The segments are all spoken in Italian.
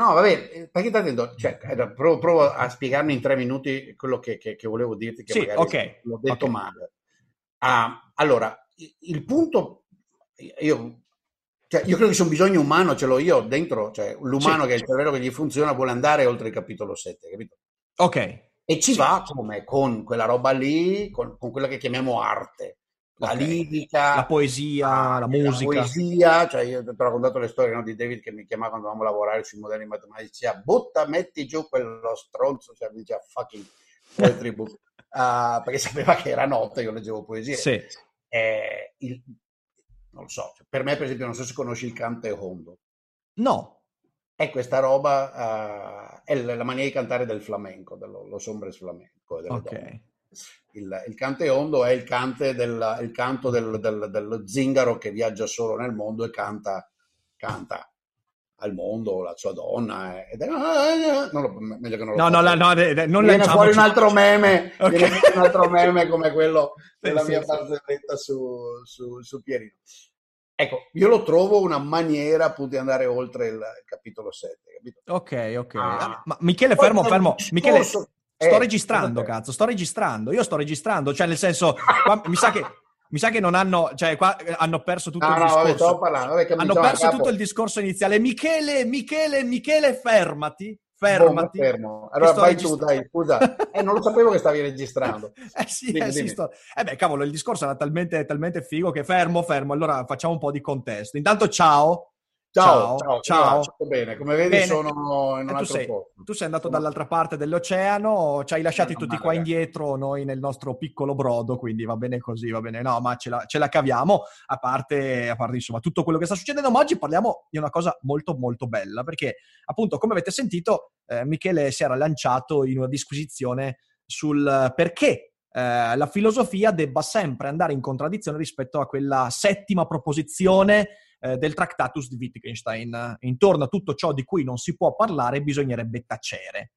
No, vabbè, perché stai attento, cioè, eh, provo, provo, a spiegarmi in tre minuti quello che, che, che volevo dirti, che sì, magari okay, l'ho detto okay. male. Ah, allora, il punto, io, cioè, io credo che sia un bisogno umano, ce l'ho io dentro, cioè l'umano Sì. che è il cervello che gli funziona vuole andare oltre il capitolo 7, capito? Ok. E ci Sì. va come? Con quella roba lì, con, con quella che chiamiamo arte, la lirica, La poesia, ah, la musica. poesia, cioè io ti ho raccontato le storie no, di David che mi chiamava quando dovevamo lavorare sui modelli matematici, diceva butta, metti giù quello stronzo, cioè mi diceva fucking poetry book, Ah, perché sapeva che era notte, io leggevo poesie. Sì. Eh, il- non lo so, cioè, per me per esempio non so se conosci il cante hondo, No. è questa roba, eh, è la la maniera di cantare del flamenco, dello lo sombres flamenco Ok. donne. Il, il cante hondo è il, cante del, il canto del- del- dello zingaro che viaggia solo nel mondo e canta, canta al mondo la sua donna. eh, Ed è, non lo- meglio che non lo No, no, no, de- non viene fuori un altro meme, Ok. viene fuori un altro meme come quello della sì, mia sì. barzelletta su, su, su Pierino. Ecco, io lo trovo una maniera appunto di andare oltre il, il capitolo 7, capito? Ok, ok. Ah. Ma Michele, fermo, fermo. discorso- Eh, sto registrando, cosa c'è? cazzo, sto registrando. Io sto registrando, cioè nel senso, qua mi sa che mi sa che non hanno, cioè qua eh, hanno perso tutto No, il no, vabbè, discorso. Vabbè, che hanno perso tutto il discorso iniziale. Michele, Michele, Michele, fermati. Boh, Fermati. fermo. che Allora vai tu, dai, scusa. Eh, non lo sapevo che stavi registrando. Eh sì, Dimmi, eh sì, sto... Eh beh, cavolo, il discorso era talmente, talmente figo che fermo, fermo. Allora facciamo un po' di contesto. Intanto ciao. Ciao, Ciao, ciao, ciao. ciao. Bene, come vedi Bene. sono in un tu, altro sei, posto. tu sei andato Sono- dall'altra parte dell'oceano, ci hai lasciati Meno tutti qua ragazzi. indietro, noi nel nostro piccolo brodo, quindi va bene così, va bene. No, ma ce la, ce la caviamo, a parte, a parte insomma tutto quello che sta succedendo. Ma oggi parliamo di una cosa molto molto bella, perché appunto, come avete sentito, eh, Michele si era lanciato in una disquisizione sul perché eh, la filosofia debba sempre andare in contraddizione rispetto a quella settima proposizione eh, del Tractatus di Wittgenstein. Intorno a tutto ciò di cui non si può parlare bisognerebbe tacere.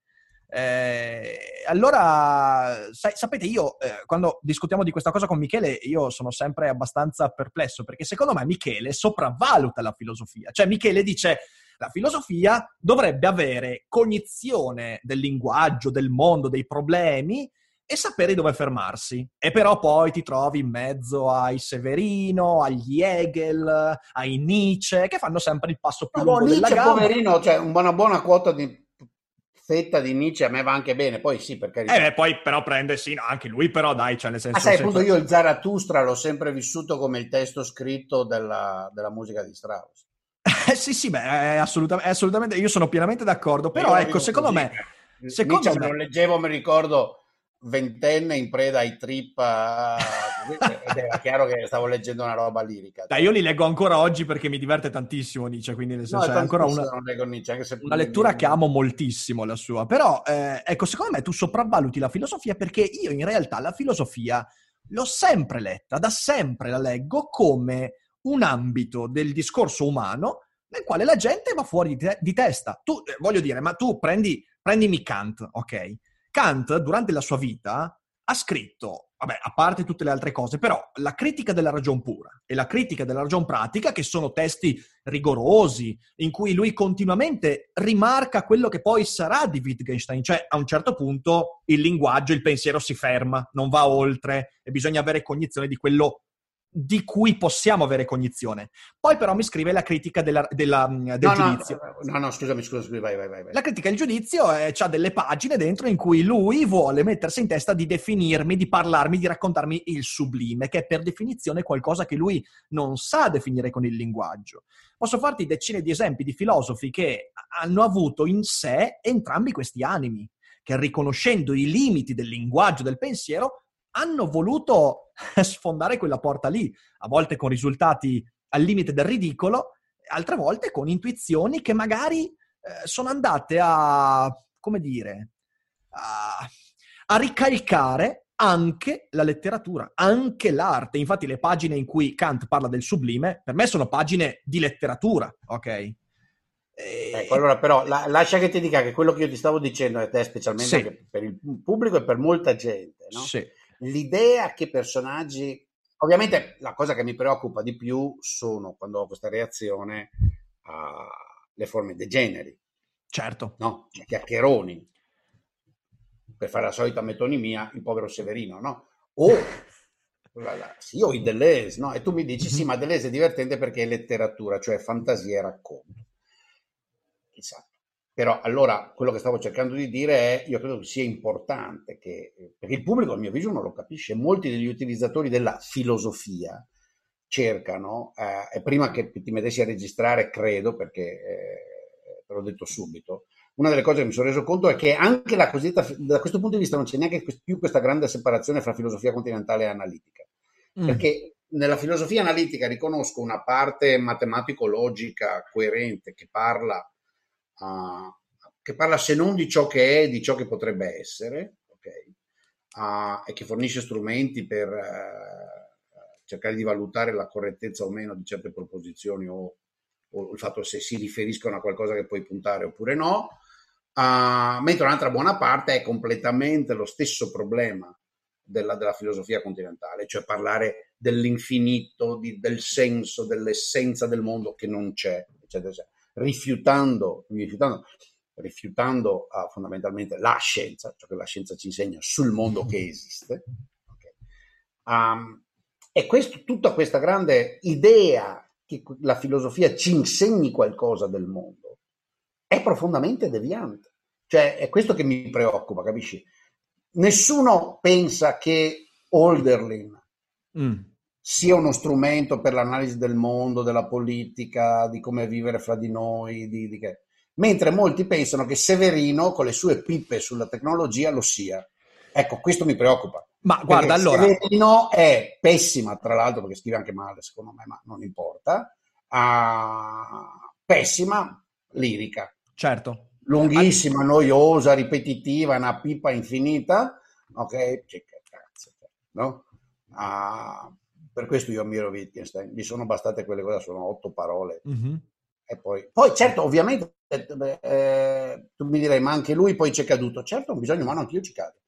Eh, allora, sai- sapete, io eh, quando discutiamo di questa cosa con Michele, io sono sempre abbastanza perplesso perché secondo me Michele sopravvaluta la filosofia. Cioè, Michele dice la filosofia dovrebbe avere cognizione del linguaggio, del mondo, dei problemi e sapere dove fermarsi. E però poi ti trovi in mezzo ai Severino, agli Hegel, ai Nietzsche, che fanno sempre il passo più No, boh, lungo della Nietzsche, gamba. poverino, cioè una buona quota di fetta di Nietzsche a me va anche bene, poi sì, per carità. Eh, beh, poi però prende, sì, no, anche lui però dai, cioè nel senso... Ah, sai, se- appunto io il Zarathustra l'ho sempre vissuto come il testo scritto della, della musica di Strauss. Eh, sì, sì, beh, è assolutamente, è assolutamente, io sono pienamente d'accordo, però Io ecco, secondo così, me... eh. secondo Nietzsche me lo leggevo, mi ricordo, ventenne in preda ai trip, ed era chiaro che stavo leggendo una roba lirica. Dai, io li leggo ancora oggi perché mi diverte tantissimo Nietzsche, quindi nel No, senso è ancora una, Nietzsche, una lettura che amo moltissimo la sua. Però, eh, ecco, secondo me tu sopravvaluti la filosofia perché io in realtà la filosofia l'ho sempre letta, da sempre la leggo come un ambito del discorso umano nel quale la gente va fuori di, te- di testa. Tu, eh, voglio dire, ma tu prendi, prendimi Kant, ok? Kant, durante la sua vita, ha scritto, vabbè, a parte tutte le altre cose, però la critica della ragion pura e la critica della ragion pratica, che sono testi rigorosi, in cui lui continuamente rimarca quello che poi sarà di Wittgenstein, cioè a un certo punto il linguaggio, il pensiero si ferma, non va oltre e bisogna avere cognizione di quello di cui possiamo avere cognizione. Poi però mi scrive la critica della, della, del No, no, giudizio. no, no, scusami, scusa, scusa, vai, vai, vai. vai. La critica del giudizio eh, ha delle pagine dentro in cui lui vuole mettersi in testa di definirmi, di parlarmi, di raccontarmi il sublime, che è per definizione qualcosa che lui non sa definire con il linguaggio. Posso farti decine di esempi di filosofi che hanno avuto in sé entrambi questi animi, che riconoscendo i limiti del linguaggio, del pensiero, hanno voluto sfondare quella porta lì, a volte con risultati al limite del ridicolo, altre volte con intuizioni che magari eh, sono andate a, come dire, a, a ricalcare anche la letteratura, anche l'arte. Infatti le pagine in cui Kant parla del sublime, per me sono pagine di letteratura, ok? Ecco, allora però la- lascia che ti dica che quello che io ti stavo dicendo a te specialmente Sì. per il pubblico e per molta gente, no? Sì. L'idea che personaggi ovviamente la cosa che mi preoccupa di più sono quando ho questa reazione alle forme degeneri Certo. no? i chiacchieroni per fare la solita metonimia il povero Severino no? o sì, o i Deleuze no? e tu mi dici sì ma Deleuze è divertente perché è letteratura cioè fantasia e racconto esatto però allora quello che stavo cercando di dire è io credo che sia importante che perché il pubblico a mio avviso non lo capisce molti degli utilizzatori della filosofia cercano eh, e prima che ti mettessi a registrare credo perché eh, te l'ho detto subito una delle cose che mi sono reso conto è che anche la cosiddetta da questo punto di vista non c'è neanche più questa grande separazione fra filosofia continentale e analitica Mm. perché nella filosofia analitica riconosco una parte matematico-logica coerente che parla, uh, che parla se non di ciò che è, di ciò che potrebbe essere, ok? Uh, e che fornisce strumenti per uh, cercare di valutare la correttezza o meno di certe proposizioni o, o, il fatto se si riferiscono a qualcosa che puoi puntare oppure no. Uh, mentre un'altra buona parte è completamente lo stesso problema della, della, filosofia continentale, cioè parlare dell'infinito, di, del senso, dell'essenza del mondo che non c'è, eccetera, eccetera. Rifiutando, rifiutando, rifiutando uh, fondamentalmente la scienza, ciò che la scienza ci insegna sul mondo che esiste. Okay. Um, e questo, tutta questa grande idea che la filosofia ci insegni qualcosa del mondo è profondamente deviante. Cioè, è questo che mi preoccupa, capisci? nessuno pensa che Holderlin mm. Sia uno strumento per l'analisi del mondo, della politica, di come vivere fra di noi, di, di che... mentre molti pensano che Severino con le sue pippe sulla tecnologia lo sia. Ecco, questo mi preoccupa. Ma guarda, allora... Severino è pessima, tra l'altro, perché scrive anche male, secondo me, ma non importa. Uh, pessima lirica. Certo lunghissima, noiosa, ripetitiva, una pipa infinita, ok? Che cazzo, no? Ah, per questo io ammiro Wittgenstein, mi sono bastate quelle cose, sono otto parole. Mm-hmm. E poi, poi, certo, ovviamente, eh, tu mi direi, ma anche lui poi c'è caduto. Certo, un bisogno umano, anch'io ci cado.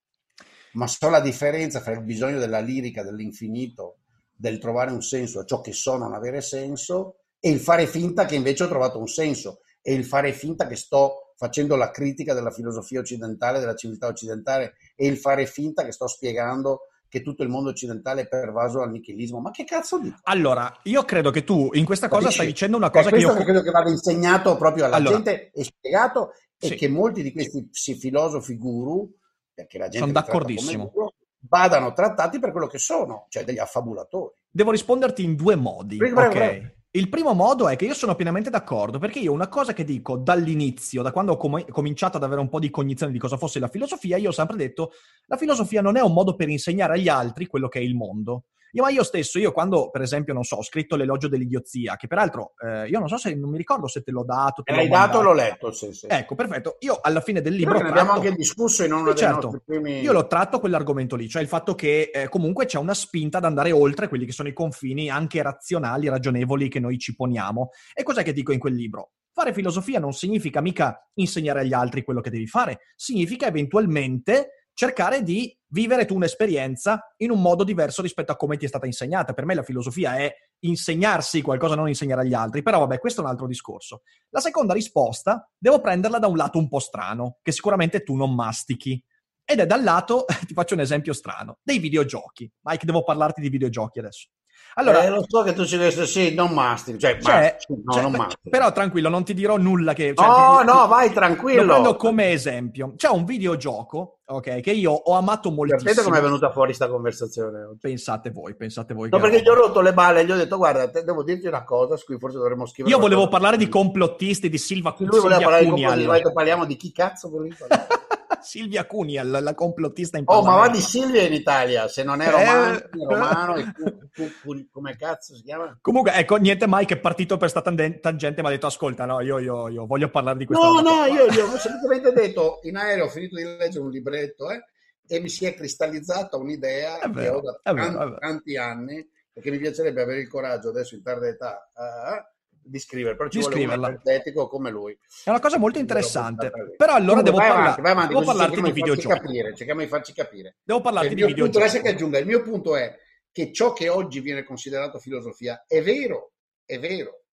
Ma so la differenza fra il bisogno della lirica, dell'infinito, del trovare un senso a ciò che so non avere senso, e il fare finta che invece ho trovato un senso, e il fare finta che sto facendo la critica della filosofia occidentale, della civiltà occidentale e il fare finta che sto spiegando che tutto il mondo occidentale è pervaso al nichilismo. Ma che cazzo dico? Allora, io credo che tu in questa cosa Capisci? stai dicendo una cosa che io credo che vada insegnato proprio alla allora, gente e spiegato e sì. che molti di questi filosofi guru, perché la gente sono d'accordissimo. Guru, vadano trattati per quello che sono, cioè degli affabulatori. Devo risponderti in due modi. Prego, ok. prego. Il primo modo è che io sono pienamente d'accordo, perché io una cosa che dico dall'inizio, da quando ho com- cominciato ad avere un po' di cognizione di cosa fosse la filosofia, io ho sempre detto la filosofia non è un modo per insegnare agli altri quello che è il mondo. Io, ma io stesso, io quando, per esempio, non so, ho scritto l'elogio dell'idiozia, che peraltro, eh, io non so se, non mi ricordo se te l'ho dato. Te l'hai dato o l'ho letto, sì, sì. Ecco, perfetto. Io alla fine del libro... Ne abbiamo anche discusso in sì, dei certo. primi... Io lo tratto quell'argomento lì, cioè il fatto che eh, comunque c'è una spinta ad andare oltre quelli che sono i confini anche razionali, ragionevoli che noi ci poniamo. E cos'è che dico in quel libro? Fare filosofia non significa mica insegnare agli altri quello che devi fare, significa eventualmente cercare di vivere tu un'esperienza in un modo diverso rispetto a come ti è stata insegnata. Per me la filosofia è insegnarsi qualcosa, non insegnare agli altri. Però vabbè, questo è un altro discorso. La seconda risposta devo prenderla da un lato un po' strano, che sicuramente tu non mastichi. Ed è dal lato, ti faccio un esempio strano, dei videogiochi. Mike, devo parlarti di videogiochi adesso. Allora, Eh, lo so che tu ci dici sì, non mastri, cioè, Cioè, mastri, no, cioè, non mastri. però tranquillo, non ti dirò nulla che... cioè, no, ti- no, ti- vai Lo tranquillo. prendo come esempio. C'è un videogioco, ok, che io ho amato Sapete moltissimo. come è venuta fuori sta conversazione oggi? Pensate voi, pensate voi. No, perché gli ho rotto le balle e gli ho detto, guarda, te- devo dirti una cosa su cui forse dovremmo scrivere. Io volevo qualcosa. parlare di complottisti, di Silva Lui voleva parlare di detto, parliamo di chi cazzo volevi parlare? Silvia Cunial, la complottista in Oh, ma va Parlamento. di Silvia in Italia, se non è Eh. romano, è romano, e cu- cu- cu- come cazzo si chiama? Comunque, ecco, niente mai che è partito per sta tangente mi ha detto, ascolta, no, io, io- io voglio parlare di questo. No, no, io gli ho semplicemente detto, in aereo ho finito di leggere un libretto, eh, e mi si è cristallizzata un'idea È che vero, ho da tanti, tanti anni, perché mi piacerebbe avere il coraggio adesso in tarda età eh, di scrivere, però ci Di vuole scriverla. energetico come lui. È una cosa molto interessante. Però allora Comunque, devo, vai parla- avanti, vai avanti, devo parlarti di videogiochi. capire, cerchiamo di farci capire. Devo parlarti il di mio punto, videogiochi. che aggiunga, il mio punto è che ciò che oggi viene considerato filosofia è vero, è vero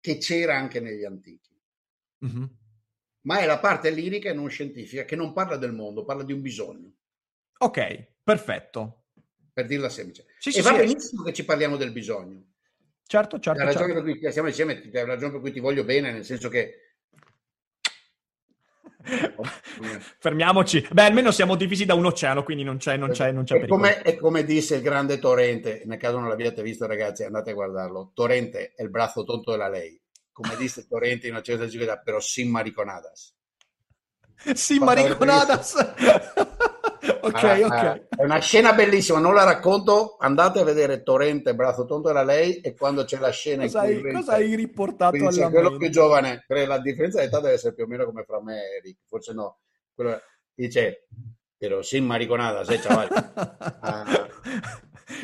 che c'era anche negli antichi, Mhm. ma è la parte lirica e non scientifica che non parla del mondo, parla di un bisogno, Ok, perfetto. per dirla semplice. Sì, e sì, va sì. benissimo che ci parliamo del bisogno. Certo, certo, la ragione certo. per cui siamo insieme, è la ragione per cui ti voglio bene, nel senso che Fermiamoci. Beh, almeno siamo divisi da un oceano, quindi non c'è, non c'è, non c'è pericolo. come, è come disse il grande Torrente, nel caso non l'abbiate visto ragazzi, andate a guardarlo. Torrente è il braccio tonto della lei. Come disse Torrente in una certa gita, però sin mariconadas. Basta Mariconadas. Ok, Ah, ok. ah, È una scena bellissima, non la racconto. Andate a vedere Torrente, braccio tonto della lei, e quando c'è la scena Cosa in hai, cosa hai riportato alla quello mente? più giovane, la differenza di età deve essere più o meno come fra me e Eric, forse no. Quello- dice, però sin mariconadas, eh, chaval. Ah.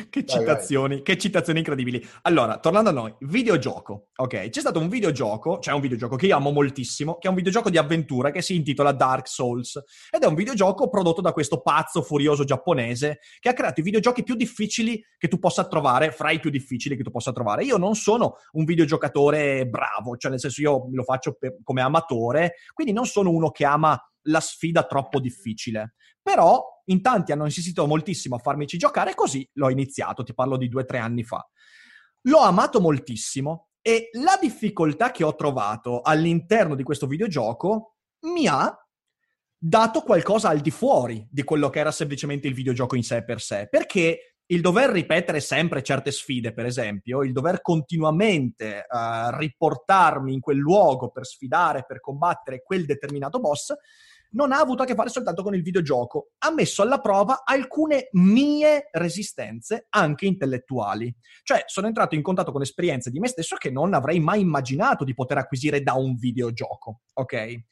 Che Vai, citazioni, che citazioni incredibili. Allora, tornando a noi, videogioco. Ok, c'è stato un videogioco, c'è un videogioco che io amo moltissimo, che è un videogioco di avventura che si intitola Dark Souls ed è un videogioco prodotto da questo pazzo furioso giapponese che ha creato i videogiochi più difficili che tu possa trovare, fra i più difficili che tu possa trovare. Io non sono un videogiocatore bravo, cioè nel senso io lo faccio per- come amatore, quindi non sono uno che ama la sfida troppo difficile. Però in tanti hanno insistito moltissimo a farmici giocare così l'ho iniziato, ti parlo di due o tre anni fa. L'ho amato moltissimo e la difficoltà che ho trovato all'interno di questo videogioco mi ha dato qualcosa al di fuori di quello che era semplicemente il videogioco in sé per sé, perché il dover ripetere sempre certe sfide, per esempio, il dover continuamente eh, riportarmi in quel luogo per sfidare, per combattere quel determinato boss, non ha avuto a che fare soltanto con il videogioco, ha messo alla prova alcune mie resistenze, anche intellettuali. Cioè, sono entrato in contatto con esperienze di me stesso che non avrei mai immaginato di poter acquisire da un videogioco, ok?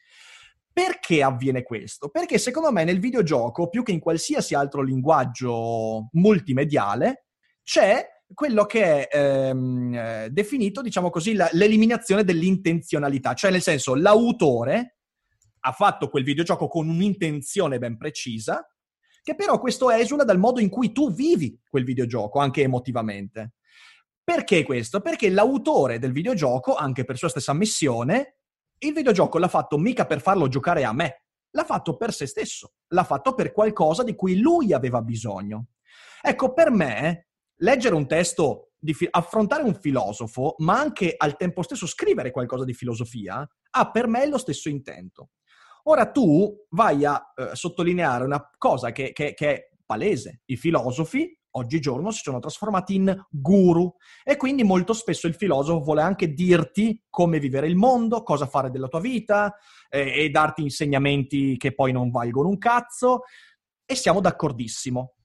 Perché avviene questo? Perché secondo me nel videogioco, più che in qualsiasi altro linguaggio multimediale, c'è quello che è ehm, eh, definito, diciamo così, la- l'eliminazione dell'intenzionalità, cioè nel senso l'autore ha fatto quel videogioco con un'intenzione ben precisa, che però questo esula dal modo in cui tu vivi quel videogioco, anche emotivamente. Perché questo? Perché l'autore del videogioco, anche per sua stessa missione, il videogioco l'ha fatto mica per farlo giocare a me, l'ha fatto per se stesso, l'ha fatto per qualcosa di cui lui aveva bisogno. Ecco, per me, leggere un testo, fi- affrontare un filosofo, ma anche al tempo stesso scrivere qualcosa di filosofia, ha per me lo stesso intento. Ora tu vai a eh, sottolineare una cosa che, che- che è palese. I filosofi oggigiorno si sono trasformati in guru e quindi molto spesso il filosofo vuole anche dirti come vivere il mondo, cosa fare della tua vita eh, e darti insegnamenti che poi non valgono un cazzo e siamo d'accordissimo.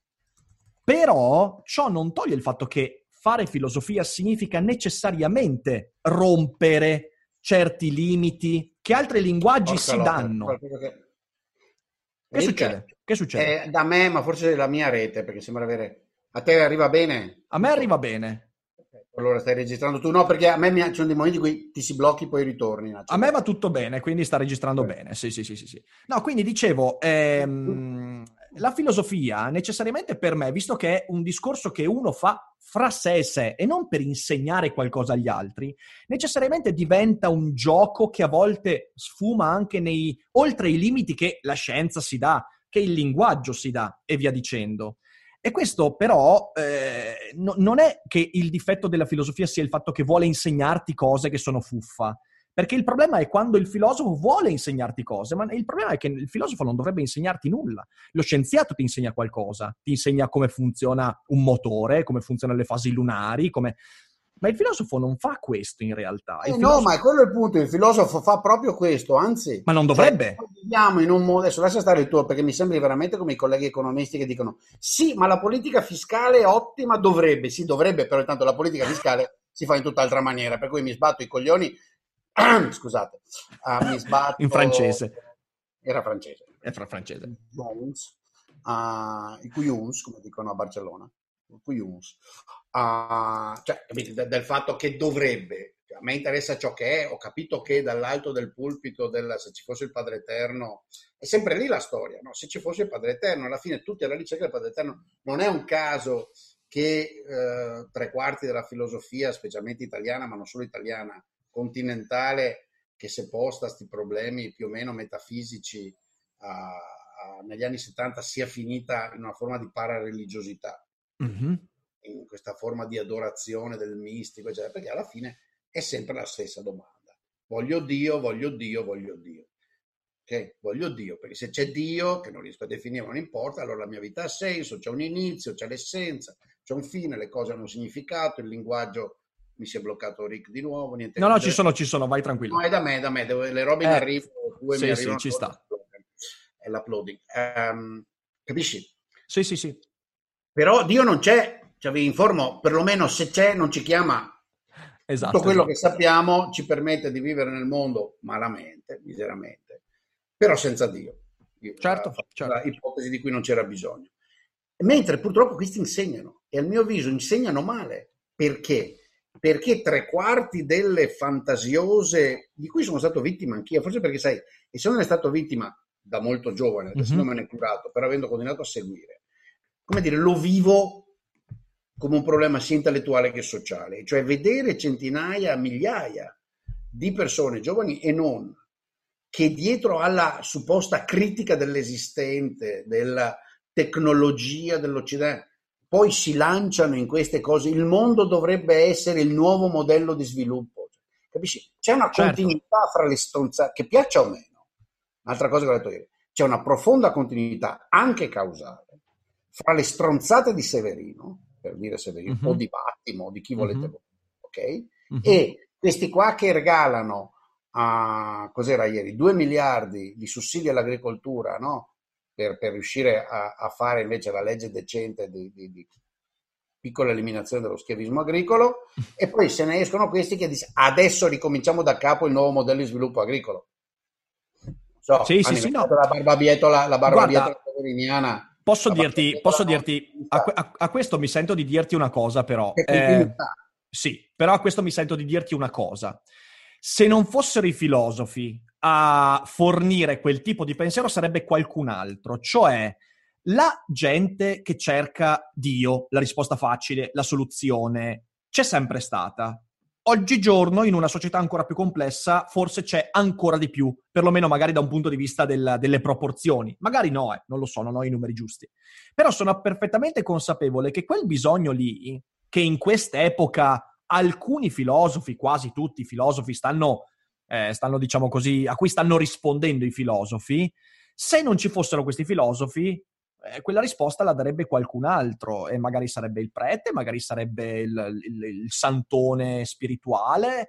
Però ciò non toglie il fatto che fare filosofia significa necessariamente rompere certi limiti che altri linguaggi Porca si danno. che- Che succede? Che succede? eh, da me, ma forse la mia rete, perché sembra avere... A te arriva bene? A me arriva bene. Allora stai registrando tu? No, perché a me mi- ci sono dei momenti in cui ti si blocchi poi ritorni. A me va tutto bene, quindi sta registrando Bene. bene. Sì, sì, sì, sì, sì. No, quindi dicevo, ehm, la filosofia necessariamente per me, visto che è un discorso che uno fa fra sé e sé e non per insegnare qualcosa agli altri, necessariamente diventa un gioco che a volte sfuma anche nei, oltre i limiti che la scienza si dà, che il linguaggio si dà e via dicendo. E questo però eh, no, non è che il difetto della filosofia sia il fatto che vuole insegnarti cose che sono fuffa, perché il problema è quando il filosofo vuole insegnarti cose, ma il problema è che il filosofo non dovrebbe insegnarti nulla. Lo scienziato ti insegna qualcosa, ti insegna come funziona un motore, come funzionano le fasi lunari, come... Ma il filosofo non fa questo in realtà. Eh filosofo... No, ma è quello il punto, il filosofo fa proprio questo, anzi... Ma non dovrebbe. Cioè, viviamo in un modo... Adesso lascia stare il tuo, perché mi sembri veramente come i colleghi economisti che dicono sì, ma la politica fiscale è ottima, dovrebbe, sì, dovrebbe, però intanto la politica fiscale si fa in tutt'altra maniera, per cui mi sbatto i coglioni scusate, uh, mi sbatto... In francese. Era francese. È fra francese. Jones, uh, i Cuyuns, come dicono a Barcellona. Cuyuns. Uh, cioè, del fatto che dovrebbe. Cioè, a me interessa ciò che è. Ho capito che dall'alto del pulpito, del, se ci fosse il Padre Eterno, è sempre lì la storia. No? Se ci fosse il Padre Eterno, alla fine tutti alla ricerca del Padre Eterno. Non è un caso che eh, tre quarti della filosofia, specialmente italiana, ma non solo italiana, continentale che si è posta a questi problemi più o meno metafisici a, a, negli anni 70 sia finita in una forma di parareligiosità, mm-hmm. in questa forma di adorazione del mistico, eccetera, perché alla fine è sempre la stessa domanda. Voglio Dio, voglio Dio, voglio Dio. Okay? Voglio Dio, perché se c'è Dio, che non riesco a definire, non importa, allora la mia vita ha senso, c'è un inizio, c'è l'essenza, c'è un fine, le cose hanno un significato, il linguaggio mi si è bloccato Rick di nuovo. Niente no, no, ci sono, ci sono, vai tranquillo. No, è da me, da me, le robe in eh, arrivo, due sì, mi arrivano. Sì, ci sta. È l'uploading. Um, capisci? Sì, sì, sì. Però Dio non c'è, cioè vi informo, perlomeno se c'è non ci chiama. Esatto. Tutto quello esatto. che sappiamo ci permette di vivere nel mondo malamente, miseramente, però senza Dio. Certo, la, certo. La ipotesi di cui non c'era bisogno. Mentre purtroppo questi insegnano, e a mio avviso insegnano male. Perché? Perché tre quarti delle fantasiose, di cui sono stato vittima anch'io, forse perché sai, e sono stato vittima da molto giovane, adesso mm-hmm. non me ne è curato, però avendo continuato a seguire, come dire, lo vivo come un problema sia intellettuale che sociale, cioè vedere centinaia, migliaia di persone, giovani e non, che dietro alla supposta critica dell'esistente, della tecnologia dell'Occidente, poi si lanciano in queste cose. Il mondo dovrebbe essere il nuovo modello di sviluppo. Capisci? C'è una certo. continuità fra le stronzate, che piaccia o meno. Un'altra cosa che ho detto ieri. C'è una profonda continuità, anche causale, fra le stronzate di Severino, per dire Severino, uh-huh. o di Battimo, o di chi volete uh-huh. ok? Uh-huh. E questi qua che regalano a, cos'era ieri, 2 miliardi di sussidi all'agricoltura, no? Per, per riuscire a, a, fare invece la legge decente di, di, di, piccola eliminazione dello schiavismo agricolo e poi se ne escono questi che dicono adesso ricominciamo da capo il nuovo modello di sviluppo agricolo. So, sì, sì, sì, no. La barbabietola, la barbabietola. Posso dirti, posso dirti a, a, a, questo mi sento di dirti una cosa però. Eh, sì, però a questo mi sento di dirti una cosa. Se non fossero i filosofi a fornire quel tipo di pensiero sarebbe qualcun altro, cioè la gente che cerca Dio, la risposta facile, la soluzione, c'è sempre stata. Oggigiorno, in una società ancora più complessa, forse c'è ancora di più, perlomeno magari da un punto di vista del, delle proporzioni. Magari no, eh, non lo so, non ho i numeri giusti. Però sono perfettamente consapevole che quel bisogno lì, che in quest'epoca alcuni filosofi, quasi tutti i filosofi, stanno eh, stanno, diciamo così, a cui stanno rispondendo i filosofi, se non ci fossero questi filosofi, eh, quella risposta la darebbe qualcun altro e magari sarebbe il prete, magari sarebbe il, il, il santone spirituale.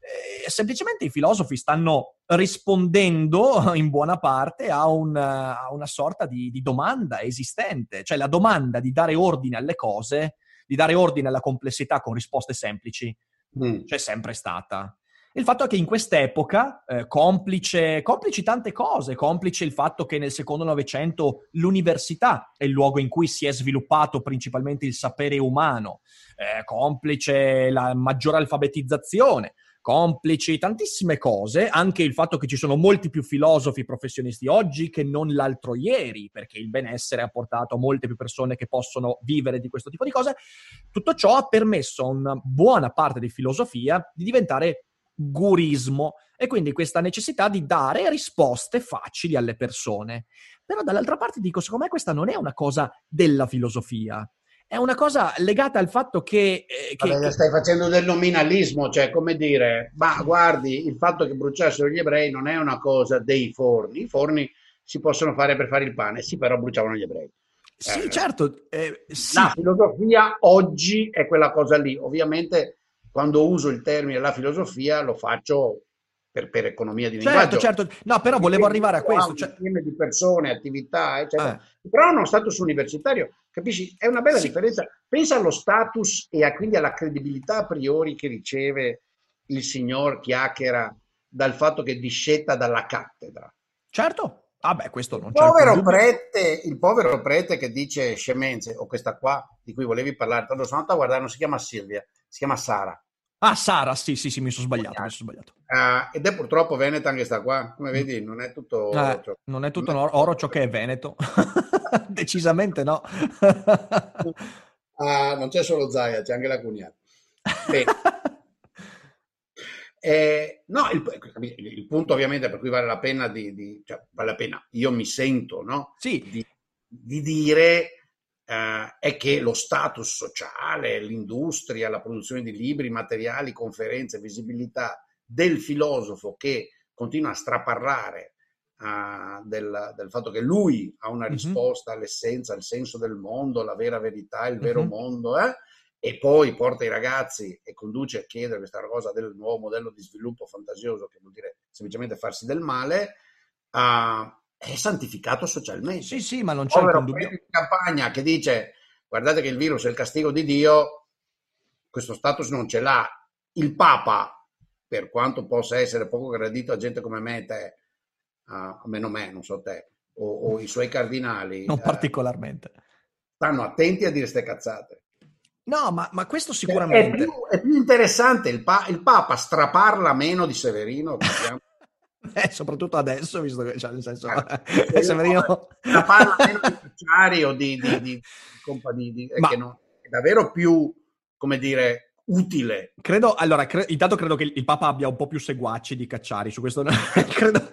Eh, semplicemente i filosofi stanno rispondendo in buona parte a, un, a una sorta di, di, domanda esistente, cioè la domanda di dare ordine alle cose, di dare ordine alla complessità con risposte semplici, mm. c'è sempre stata. Il fatto è che in quest'epoca, eh, complice, complici tante cose, complice il fatto che nel secondo Novecento l'università è il luogo in cui si è sviluppato principalmente il sapere umano, eh, complice la maggiore alfabetizzazione, complici tantissime cose, anche il fatto che ci sono molti più filosofi professionisti oggi che non l'altro ieri, perché il benessere ha portato a molte più persone che possono vivere di questo tipo di cose, tutto ciò ha permesso a una buona parte di filosofia di diventare gurismo e quindi questa necessità di dare risposte facili alle persone. Però dall'altra parte dico, secondo me questa non è una cosa della filosofia, è una cosa legata al fatto che... Eh, che, Vabbè, stai facendo del nominalismo, cioè come dire, ma guardi, il fatto che bruciassero gli ebrei non è una cosa dei forni, i forni si possono fare per fare il pane, sì, però bruciavano gli ebrei. Sì, eh, certo. Eh, sì. La filosofia oggi è quella cosa lì. Ovviamente quando uso il termine la filosofia lo faccio per, per economia di certo. Certo, no, però volevo arrivare a questo. Cioè... insieme di persone, attività, eccetera. Eh. Però uno status universitario, capisci? È una bella sì. differenza. Pensa allo status e a, quindi alla credibilità a priori che riceve il signor chiacchiera dal fatto che discetta dalla cattedra. Certo, Ah beh, questo non il povero, prete, il povero prete che dice scemenze, o questa qua di cui volevi parlare, tanto sono andato a guardare, non si chiama Silvia, si chiama Sara. Ah, Sara, sì, sì, sì, mi sono sbagliato. Mi sono sbagliato. Uh, ed è purtroppo Veneta anche sta qua, come vedi, non è tutto eh. Ciò. Non è tutto oro, oro ciò che è Veneto. Decisamente no. uh, non c'è solo Zaia, c'è anche la cugnata. Eh, no, il, il, punto ovviamente per cui vale la pena di, di cioè, vale la pena, io mi sento, no? Sì. Di, di dire eh, è che lo status sociale, l'industria, la produzione di libri, materiali, conferenze, visibilità del filosofo che continua a straparlare uh, del, del, fatto che lui ha una risposta mm-hmm. all'essenza, al senso del mondo, la vera verità, il vero mm-hmm. mondo, eh? e poi porta i ragazzi e conduce a chiedere questa cosa del nuovo modello di sviluppo fantasioso, che vuol dire semplicemente farsi del male, uh, è santificato socialmente. Sì, sì, ma non c'è un dubbio. in campagna che dice guardate che il virus è il castigo di Dio, questo status non ce l'ha. Il Papa, per quanto possa essere poco gradito a gente come me te, uh, meno me, non so te, o, o i suoi cardinali. Non uh, particolarmente. Stanno attenti a dire ste cazzate. No, ma, ma questo sicuramente. È più, è più interessante il, pa- il, Papa straparla meno di Severino. Eh, soprattutto adesso, visto che cioè, nel senso, eh, Severino straparla meno di Cacciari o di, di, di, compagni, di, ma... che no, è davvero più, come dire, utile. Credo, allora, cre- intanto credo che il Papa abbia un po' più seguaci di Cacciari, su questo credo,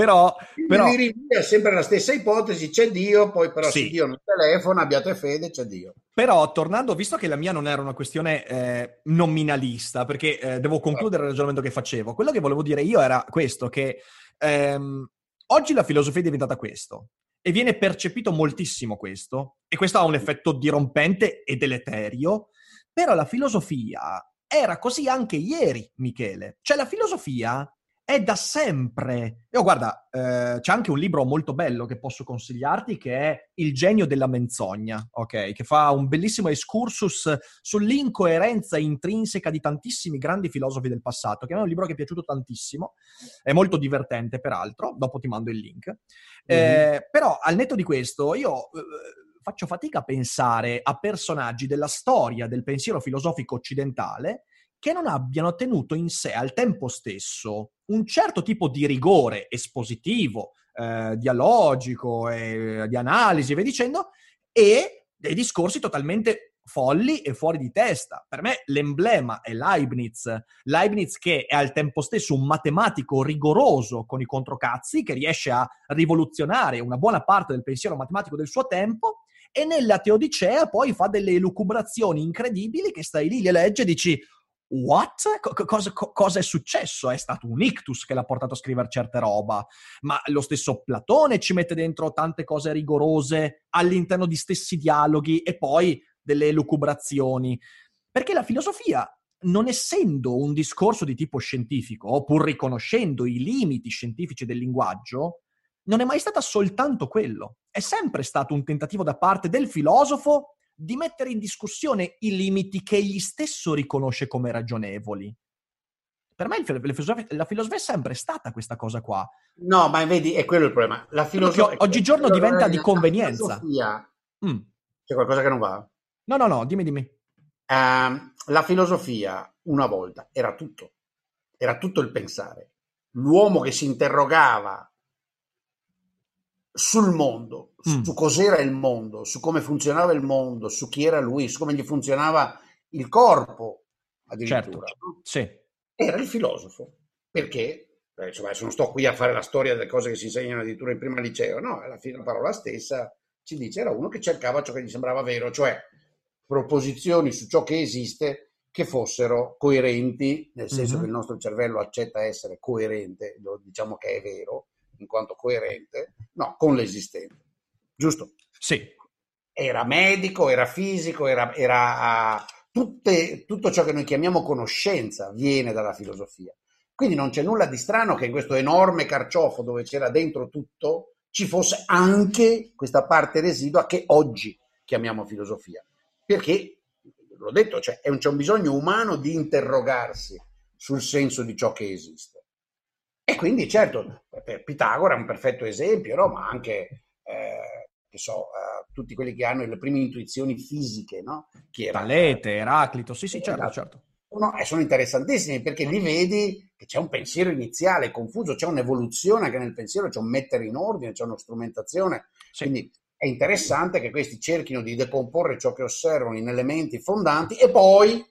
però, però... È sempre la stessa ipotesi, c'è Dio, poi però sì. se Dio non telefona, abbiate fede, c'è Dio. Però, tornando, visto che la mia non era una questione eh, nominalista, perché eh, devo concludere il ragionamento che facevo, quello che volevo dire io era questo, che ehm, oggi la filosofia è diventata questo, e viene percepito moltissimo questo, e questo ha un effetto dirompente e deleterio, però la filosofia era così anche ieri, Michele. Cioè la filosofia è da sempre. Io guarda, eh, c'è anche un libro molto bello che posso consigliarti che è Il genio della menzogna, ok? Che fa un bellissimo excursus sull'incoerenza intrinseca di tantissimi grandi filosofi del passato, che è un libro che è piaciuto tantissimo, è molto divertente peraltro, dopo ti mando il link. Mm-hmm. Eh, però al netto di questo, io... Eh, faccio fatica a pensare a personaggi della storia del pensiero filosofico occidentale che non abbiano tenuto in sé al tempo stesso un certo tipo di rigore espositivo, eh, dialogico, eh, di analisi e via dicendo, e dei discorsi totalmente folli e fuori di testa. Per me l'emblema è Leibniz, Leibniz che è al tempo stesso un matematico rigoroso con i controcazzi, che riesce a rivoluzionare una buona parte del pensiero matematico del suo tempo, e nella Teodicea poi fa delle elucubrazioni incredibili che stai lì, le legge e dici What? Co- cosa, co- cosa, è successo? È stato un ictus che l'ha portato a scrivere certe roba, ma lo stesso Platone ci mette dentro tante cose rigorose all'interno di stessi dialoghi e poi delle elucubrazioni. Perché la filosofia, non essendo un discorso di tipo scientifico, pur riconoscendo i limiti scientifici del linguaggio, non è mai stata soltanto quello. È sempre stato un tentativo da parte del filosofo di mettere in discussione i limiti che egli stesso riconosce come ragionevoli. Per me la filosofia è sempre stata questa cosa qua. No, ma vedi, è quello il problema. La filosofia oggigiorno diventa di convenienza. Mm. C'è qualcosa che non va? No, no, no, dimmi, dimmi. Uh, la filosofia una volta era tutto, era tutto il pensare. L'uomo che si interrogava sul mondo, mm. su cos'era il mondo, su come funzionava il mondo, su chi era lui, su come gli funzionava il corpo addirittura. Certo. Sì. era il filosofo. Perché? Eh, insomma, adesso non sto qui a fare la storia delle cose che si insegnano addirittura in prima liceo, no, alla fine la parola stessa ci dice era uno che cercava ciò che gli sembrava vero, cioè proposizioni su ciò che esiste che fossero coerenti, nel senso Mhm. che il nostro cervello accetta essere coerente, lo diciamo che è vero, in quanto coerente, no, con l'esistente. Giusto? Sì, Era medico, era fisico, era, era ah, tutte- tutto ciò che noi chiamiamo conoscenza viene dalla filosofia. Quindi non c'è nulla di strano che in questo enorme carciofo dove c'era dentro tutto ci fosse anche questa parte residua che oggi chiamiamo filosofia. Perché, l'ho detto, cioè, un- c'è un bisogno umano di interrogarsi sul senso di ciò che esiste. E quindi, certo, per Pitagora è un perfetto esempio, no? ma anche, eh, che so, eh, tutti quelli che hanno le prime intuizioni fisiche, no? Chi era? Talete, Eraclito, sì, sì, certo, Esatto. certo. Sono, eh, sono interessantissimi perché li vedi che c'è un pensiero iniziale confuso, c'è un'evoluzione anche nel pensiero, c'è un mettere in ordine, c'è una strumentazione. Sì. Quindi è interessante che questi cerchino di decomporre ciò che osservano in elementi fondanti e poi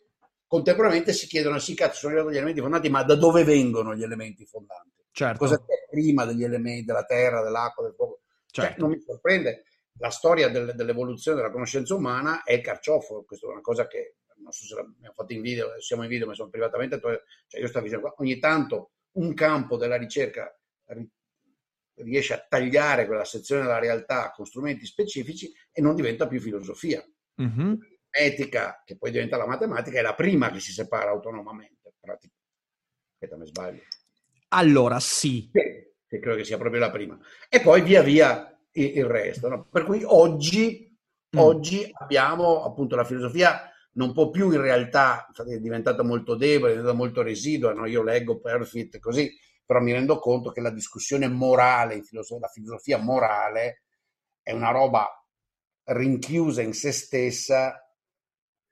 contemporaneamente si chiedono: sì, cazzo, sono arrivato agli elementi fondanti, ma da dove vengono gli elementi fondanti? certo, Cosa c'è prima degli elementi della terra, dell'acqua, del fuoco? Cioè, certo. non mi sorprende. La storia del- dell'evoluzione della conoscenza umana è il carciofo. Questa è una cosa che non so se l'abbiamo fatto in video, siamo in video, ma sono privatamente. Cioè, io stavo dicendo qua, ogni tanto un campo della ricerca ri- riesce a tagliare quella sezione della realtà con strumenti specifici e non diventa più filosofia. Mhm. Etica, che poi diventa la matematica, è la prima che si separa autonomamente. Aspetta, mi sbaglio. Allora, sì, Sì, che credo che sia proprio la prima. E poi via via il, il resto. no? Per cui oggi, Mm. oggi abbiamo appunto la filosofia non può più in realtà, è diventata molto debole, è diventata molto residua, no? io leggo Perfit così, però mi rendo conto che la discussione morale, filosofia, la filosofia morale è una roba rinchiusa in se stessa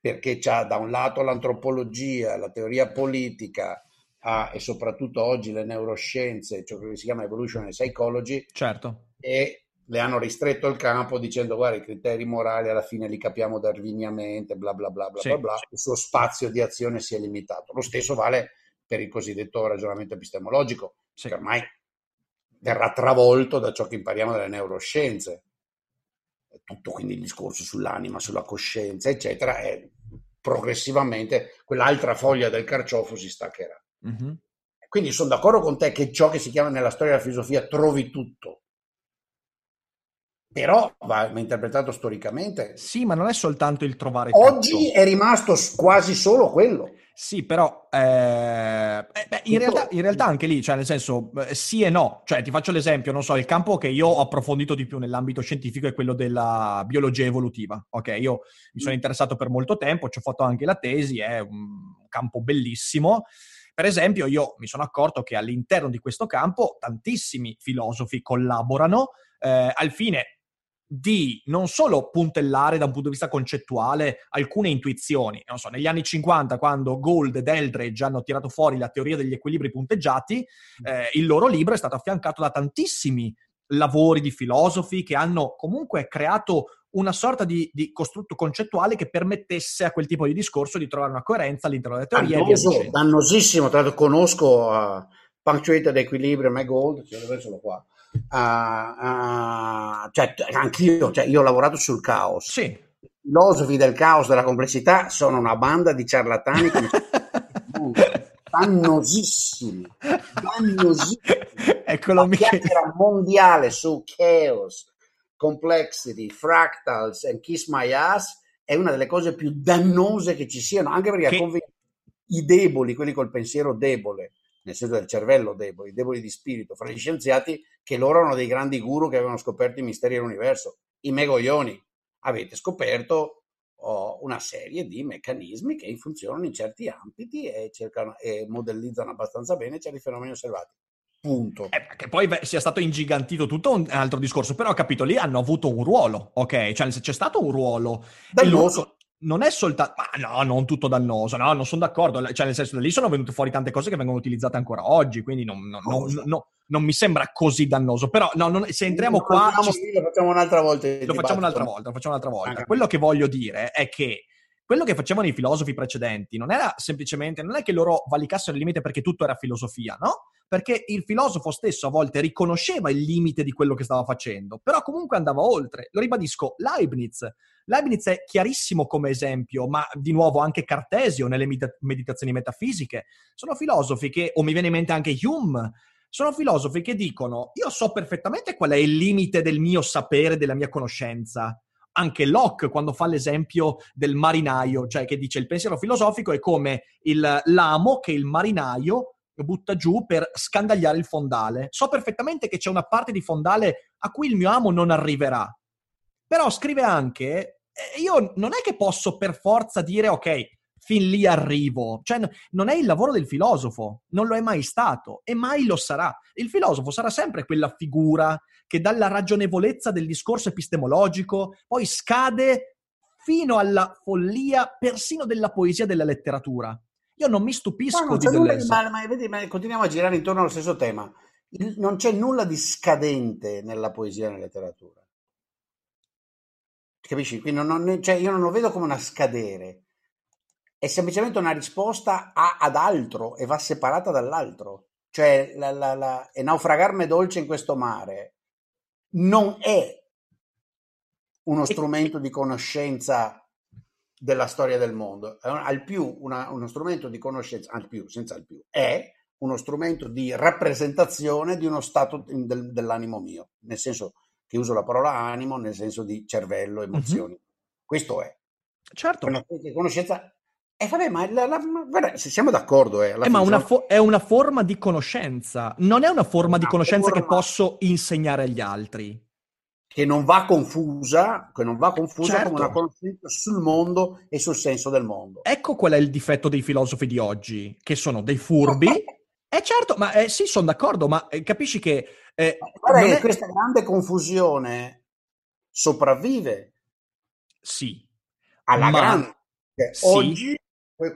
perché c'ha da un lato l'antropologia, la teoria politica ah, e soprattutto oggi le neuroscienze, ciò che si chiama evolutionary psychology, certo. e le hanno ristretto il campo dicendo guarda i criteri morali alla fine li capiamo darwiniamente, bla bla bla bla Sì. bla bla, il suo spazio di azione si è limitato. Lo stesso vale per il cosiddetto ragionamento epistemologico, Sì. che ormai verrà travolto da ciò che impariamo dalle neuroscienze. Tutto quindi il discorso sull'anima, sulla coscienza, eccetera, e progressivamente quell'altra foglia del carciofo si staccherà. Mhm. Quindi sono d'accordo con te che ciò che si chiama nella storia della filosofia trovi tutto, però va interpretato storicamente. Sì, ma non è soltanto il trovare tutto. Oggi è rimasto quasi solo quello. Sì, però eh, eh, beh, in, realtà, in realtà anche lì, cioè nel senso, eh, sì e no. Cioè, ti faccio l'esempio, non so, il campo che io ho approfondito di più nell'ambito scientifico è quello della biologia evolutiva. Ok, io mi sono interessato per molto tempo, ci ho fatto anche la tesi, è un campo bellissimo. Per esempio, io mi sono accorto che all'interno di questo campo tantissimi filosofi collaborano eh, al fine di non solo puntellare da un punto di vista concettuale alcune intuizioni. Non so, negli anni 50, quando Gould ed Eldredge hanno tirato fuori la teoria degli equilibri punteggiati, eh, il loro libro è stato affiancato da tantissimi lavori di filosofi che hanno comunque creato una sorta di, di costrutto concettuale che permettesse a quel tipo di discorso di trovare una coerenza all'interno e via Dannoso, dannosissimo, tra l'altro conosco uh, Punctuated Equilibrium e Gold, dove sono qua. Ah, cioè, anch'io, cioè, io ho lavorato sul caos. Sì. I filosofi del caos, della complessità, sono una banda di ciarlatani come dannosissimi, dannosissimi. Eccolo La chiacchiera mondiale su chaos, complexity, fractals and kiss my ass è una delle cose più dannose che ci siano, anche perché Che- i deboli, quelli col pensiero debole, nel senso del cervello debole, i deboli di spirito, fra gli scienziati, che loro erano dei grandi guru che avevano scoperto i misteri dell'universo. I megoglioni, avete scoperto oh, una serie di meccanismi che funzionano in certi ambiti e, cercano, e modellizzano abbastanza bene certi fenomeni osservati. Punto. Eh, che poi beh, sia stato ingigantito tutto un altro discorso, però ho capito, lì hanno avuto un ruolo, ok? Cioè c'è stato un ruolo. Dannoso. Non è soltanto... Ma no, non tutto dannoso, no, non sono d'accordo. Cioè nel senso, lì sono venute fuori tante cose che vengono utilizzate ancora oggi, quindi non, non- non- no, non mi sembra così dannoso. Però no, se entriamo qua... facciamo, ci- lo facciamo un'altra volta. lo facciamo un'altra volta, lo facciamo un'altra volta. Quello che voglio dire è che quello che facevano i filosofi precedenti non era semplicemente, non è che loro valicassero il limite perché tutto era filosofia, no? Perché il filosofo stesso a volte riconosceva il limite di quello che stava facendo, però comunque andava oltre. Lo ribadisco, Leibniz. Leibniz è chiarissimo come esempio, ma di nuovo anche Cartesio nelle meditazioni metafisiche. Sono filosofi che, o mi viene in mente anche Hume, sono filosofi che dicono io so perfettamente qual è il limite del mio sapere, della mia conoscenza. Anche Locke, quando fa l'esempio del marinaio, cioè che dice il pensiero filosofico è come il, l'amo che il marinaio butta giù per scandagliare il fondale. So perfettamente che c'è una parte di fondale a cui il mio amo non arriverà. Però scrive anche, io non è che posso per forza dire ok, fin lì arrivo. Cioè, non è il lavoro del filosofo, non lo è mai stato e mai lo sarà. Il filosofo sarà sempre quella figura che dalla ragionevolezza del discorso epistemologico poi scade fino alla follia persino della poesia e della letteratura. Io non mi stupisco no, di Deleuze. Ma, ma, vedi, ma continuiamo a girare intorno allo stesso tema. Il, non c'è nulla di scadente nella poesia e nella letteratura. Capisci? Quindi non, non, cioè io non lo vedo come una scadere è semplicemente una risposta a, ad altro e va separata dall'altro. Cioè, la, la, la, e naufragarmi dolce in questo mare non è uno strumento di conoscenza della storia del mondo, è al più una, uno strumento di conoscenza, al più, senza il più, è uno strumento di rappresentazione di uno stato del, dell'animo mio, nel senso che uso la parola animo, nel senso di cervello, emozioni. Mm-hmm. Questo è. Certo. Una conoscenza eh, vabbè, ma la, la, guarda, se siamo d'accordo, eh, eh ma una fo- è una forma di conoscenza, non è una forma una di conoscenza forma... che posso insegnare agli altri. Che non va confusa, che non va confusa certo. come una conoscenza sul mondo e sul senso del mondo. Ecco qual è il difetto dei filosofi di oggi, che sono dei furbi. Eh certo, ma eh, sì, sono d'accordo, ma eh, capisci che... Eh, Guarda è... questa grande confusione sopravvive. Sì. Alla ma... grande. Sì. Oggi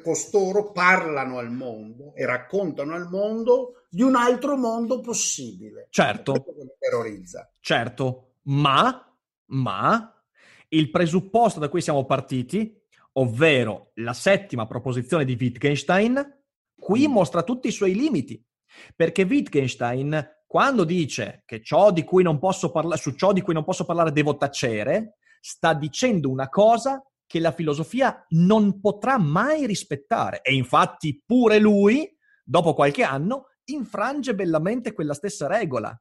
costoro parlano al mondo e raccontano al mondo di un altro mondo possibile. Certo. Che terrorizza. Certo, ma, ma il presupposto da cui siamo partiti, ovvero la settima proposizione di Wittgenstein, qui mm. mostra tutti i suoi limiti. Perché Wittgenstein, quando dice che ciò di cui non posso parlare, su ciò di cui non posso parlare devo tacere, sta dicendo una cosa che la filosofia non potrà mai rispettare. E infatti pure lui, dopo qualche anno, infrange bellamente quella stessa regola.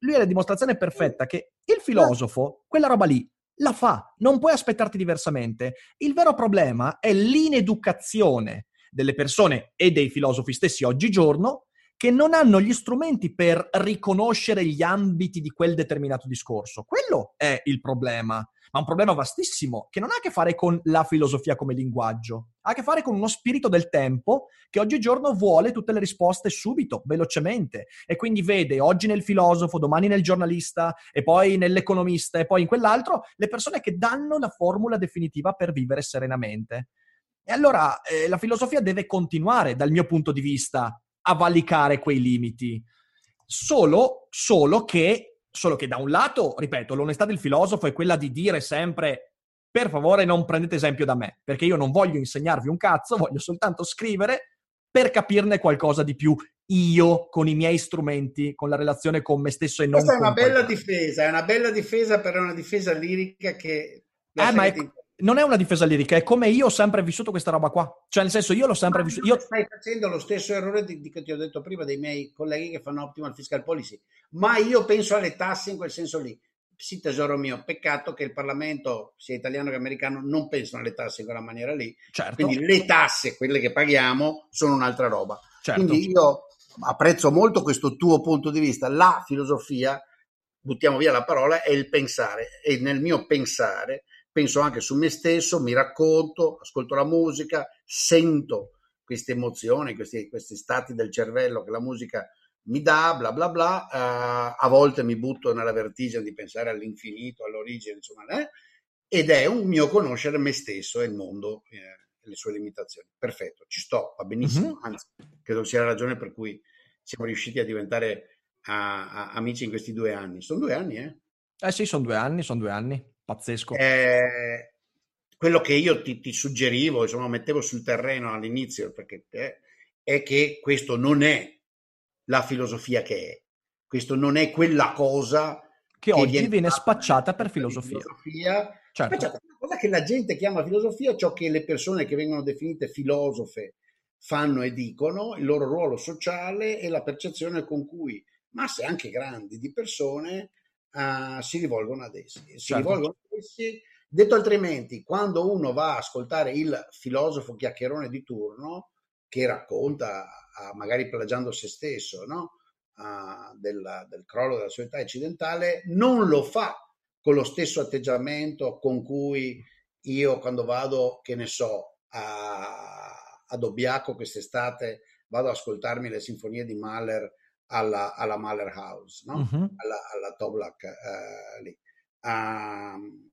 Lui è la dimostrazione perfetta che il filosofo, quella roba lì, la fa, non puoi aspettarti diversamente. Il vero problema è l'ineducazione delle persone e dei filosofi stessi oggigiorno che non hanno gli strumenti per riconoscere gli ambiti di quel determinato discorso. Quello è il problema ma un problema vastissimo che non ha a che fare con la filosofia come linguaggio, ha a che fare con uno spirito del tempo che oggigiorno vuole tutte le risposte subito, velocemente, e quindi vede oggi nel filosofo, domani nel giornalista, e poi nell'economista, e poi in quell'altro, le persone che danno la formula definitiva per vivere serenamente. E allora eh, la filosofia deve continuare, dal mio punto di vista, a valicare quei limiti. Solo, solo che Solo che da un lato, ripeto, l'onestà del filosofo è quella di dire sempre per favore non prendete esempio da me, perché io non voglio insegnarvi un cazzo, voglio soltanto scrivere per capirne qualcosa di più io con i miei strumenti, con la relazione con me stesso e non Questa è una bella difesa, è una bella difesa, però è una difesa lirica che... Eh, ma è, non è una difesa lirica, è come io ho sempre vissuto questa roba qua. Cioè, nel senso, io l'ho sempre vissuto. Io... Stai facendo lo stesso errore di, di, che ti ho detto prima dei miei colleghi che fanno optimal fiscal policy, ma io penso alle tasse in quel senso lì. Sì, tesoro mio, peccato che il Parlamento, sia italiano che americano, non pensano alle tasse in quella maniera lì. Certo. Quindi le tasse, quelle che paghiamo, sono un'altra roba. Certo. Quindi io apprezzo molto questo tuo punto di vista. La filosofia, buttiamo via la parola, è il pensare. E nel mio pensare penso anche su me stesso, mi racconto, ascolto la musica, sento queste emozioni, questi, questi stati del cervello che la musica mi dà, bla bla bla, uh, a volte mi butto nella vertigine di pensare all'infinito, all'origine, insomma, eh? ed è un mio conoscere me stesso e il mondo eh, e le sue limitazioni. Perfetto, ci sto, va benissimo, mm-hmm. anzi, credo sia la ragione per cui siamo riusciti a diventare a, a, amici in questi due anni. Sono due anni, eh? Eh sì, sono due anni, sono due anni. Pazzesco. Eh, quello che io ti, ti, suggerivo, insomma, mettevo sul terreno all'inizio, perché eh, è che questo non è la filosofia che è. Questo non è quella cosa che, che oggi viene, viene spacciata per filosofia. filosofia certo. Spacciata, cosa che la gente chiama filosofia, ciò che le persone che vengono definite filosofe fanno e dicono, il loro ruolo sociale e la percezione con cui masse anche grandi di persone uh, si rivolgono ad essi. Si certo. rivolgono ad essi Detto altrimenti, quando uno va a ascoltare il filosofo chiacchierone di turno che racconta, magari plagiando se stesso, no? del, del crollo della società occidentale, non lo fa con lo stesso atteggiamento con cui io quando vado, che ne so, a, ad Obbiaco quest'estate, vado ad ascoltarmi le sinfonie di Mahler alla, alla Mahler House, no? uh-huh. alla, alla Toblach uh, lì. Uh,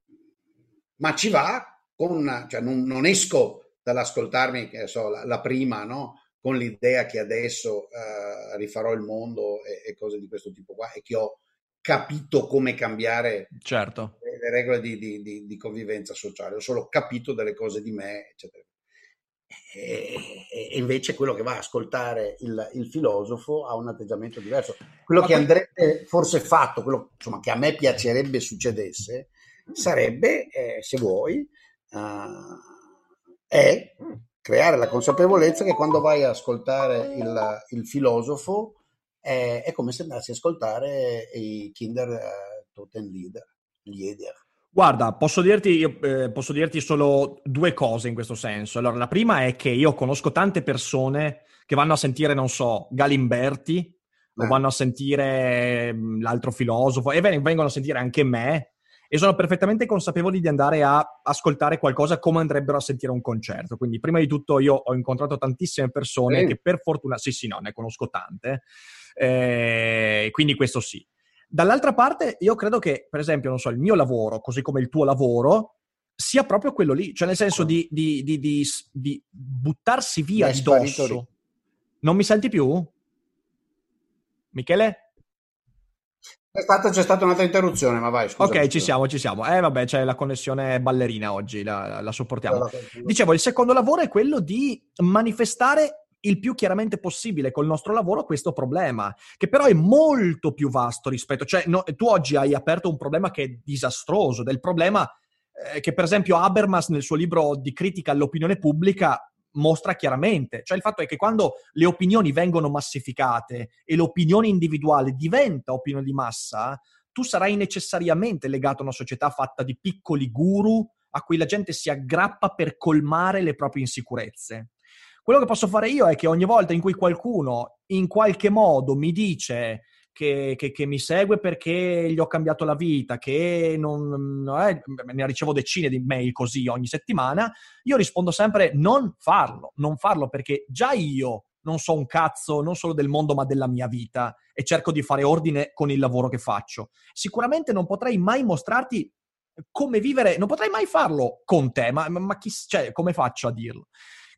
ma ci va con, cioè non, non esco dall'ascoltarmi, che so, la, la prima, no? con l'idea che adesso uh, rifarò il mondo e, e, cose di questo tipo qua e che ho capito come cambiare certo. le, le regole di, di, di, di, convivenza sociale, ho solo capito delle cose di me, eccetera. E, invece quello che va a ascoltare il, il, filosofo ha un atteggiamento diverso. Quello Ma che andrebbe forse fatto, quello insomma, che a me piacerebbe succedesse, sarebbe, eh, se vuoi, uh, è creare la consapevolezza che quando vai a ascoltare il, il filosofo è, è, come se andassi a ascoltare i Kinder uh, Totenlieder, Lieder. Guarda, posso dirti, eh, posso dirti solo due cose in questo senso. Allora, la prima è che io conosco tante persone che vanno a sentire, non so, Galimberti, eh. o vanno a sentire mm, l'altro filosofo, e vengono a sentire anche me, e sono perfettamente consapevoli di andare a ascoltare qualcosa come andrebbero a sentire un concerto. Quindi, prima di tutto, io ho incontrato tantissime persone sì. che per fortuna, sì, sì, no, ne conosco tante, eh, quindi questo sì. Dall'altra parte, io credo che, per esempio, non so, il mio lavoro, così come il tuo lavoro, sia proprio quello lì, cioè nel senso di, di, di, di buttarsi via di dosso. Non mi senti più? Michele? C'è stata, c'è stata, un'altra interruzione, ma vai. Scusa, ok, ci siamo, ci siamo. Eh, vabbè, c'è la connessione ballerina oggi, la, la sopportiamo. Dicevo, il secondo lavoro è quello di manifestare il più chiaramente possibile col nostro lavoro questo problema, che però è molto più vasto rispetto, cioè no, tu oggi hai aperto un problema che è disastroso, del problema eh, che per esempio Habermas nel suo libro di critica all'opinione pubblica mostra chiaramente. Cioè il fatto è che quando le opinioni vengono massificate e l'opinione individuale diventa opinione di massa, tu sarai necessariamente legato a una società fatta di piccoli guru a cui la gente si aggrappa per colmare le proprie insicurezze. Quello che posso fare io è che ogni volta in cui qualcuno in qualche modo mi dice che, che, che, mi segue perché gli ho cambiato la vita, che non, eh, ne ricevo decine di mail così ogni settimana, io rispondo sempre non farlo, non farlo perché già io non so un cazzo non solo del mondo ma della mia vita e cerco di fare ordine con il lavoro che faccio. Sicuramente non potrei mai mostrarti come vivere, non potrei mai farlo con te, ma, ma chi, cioè, come faccio a dirlo?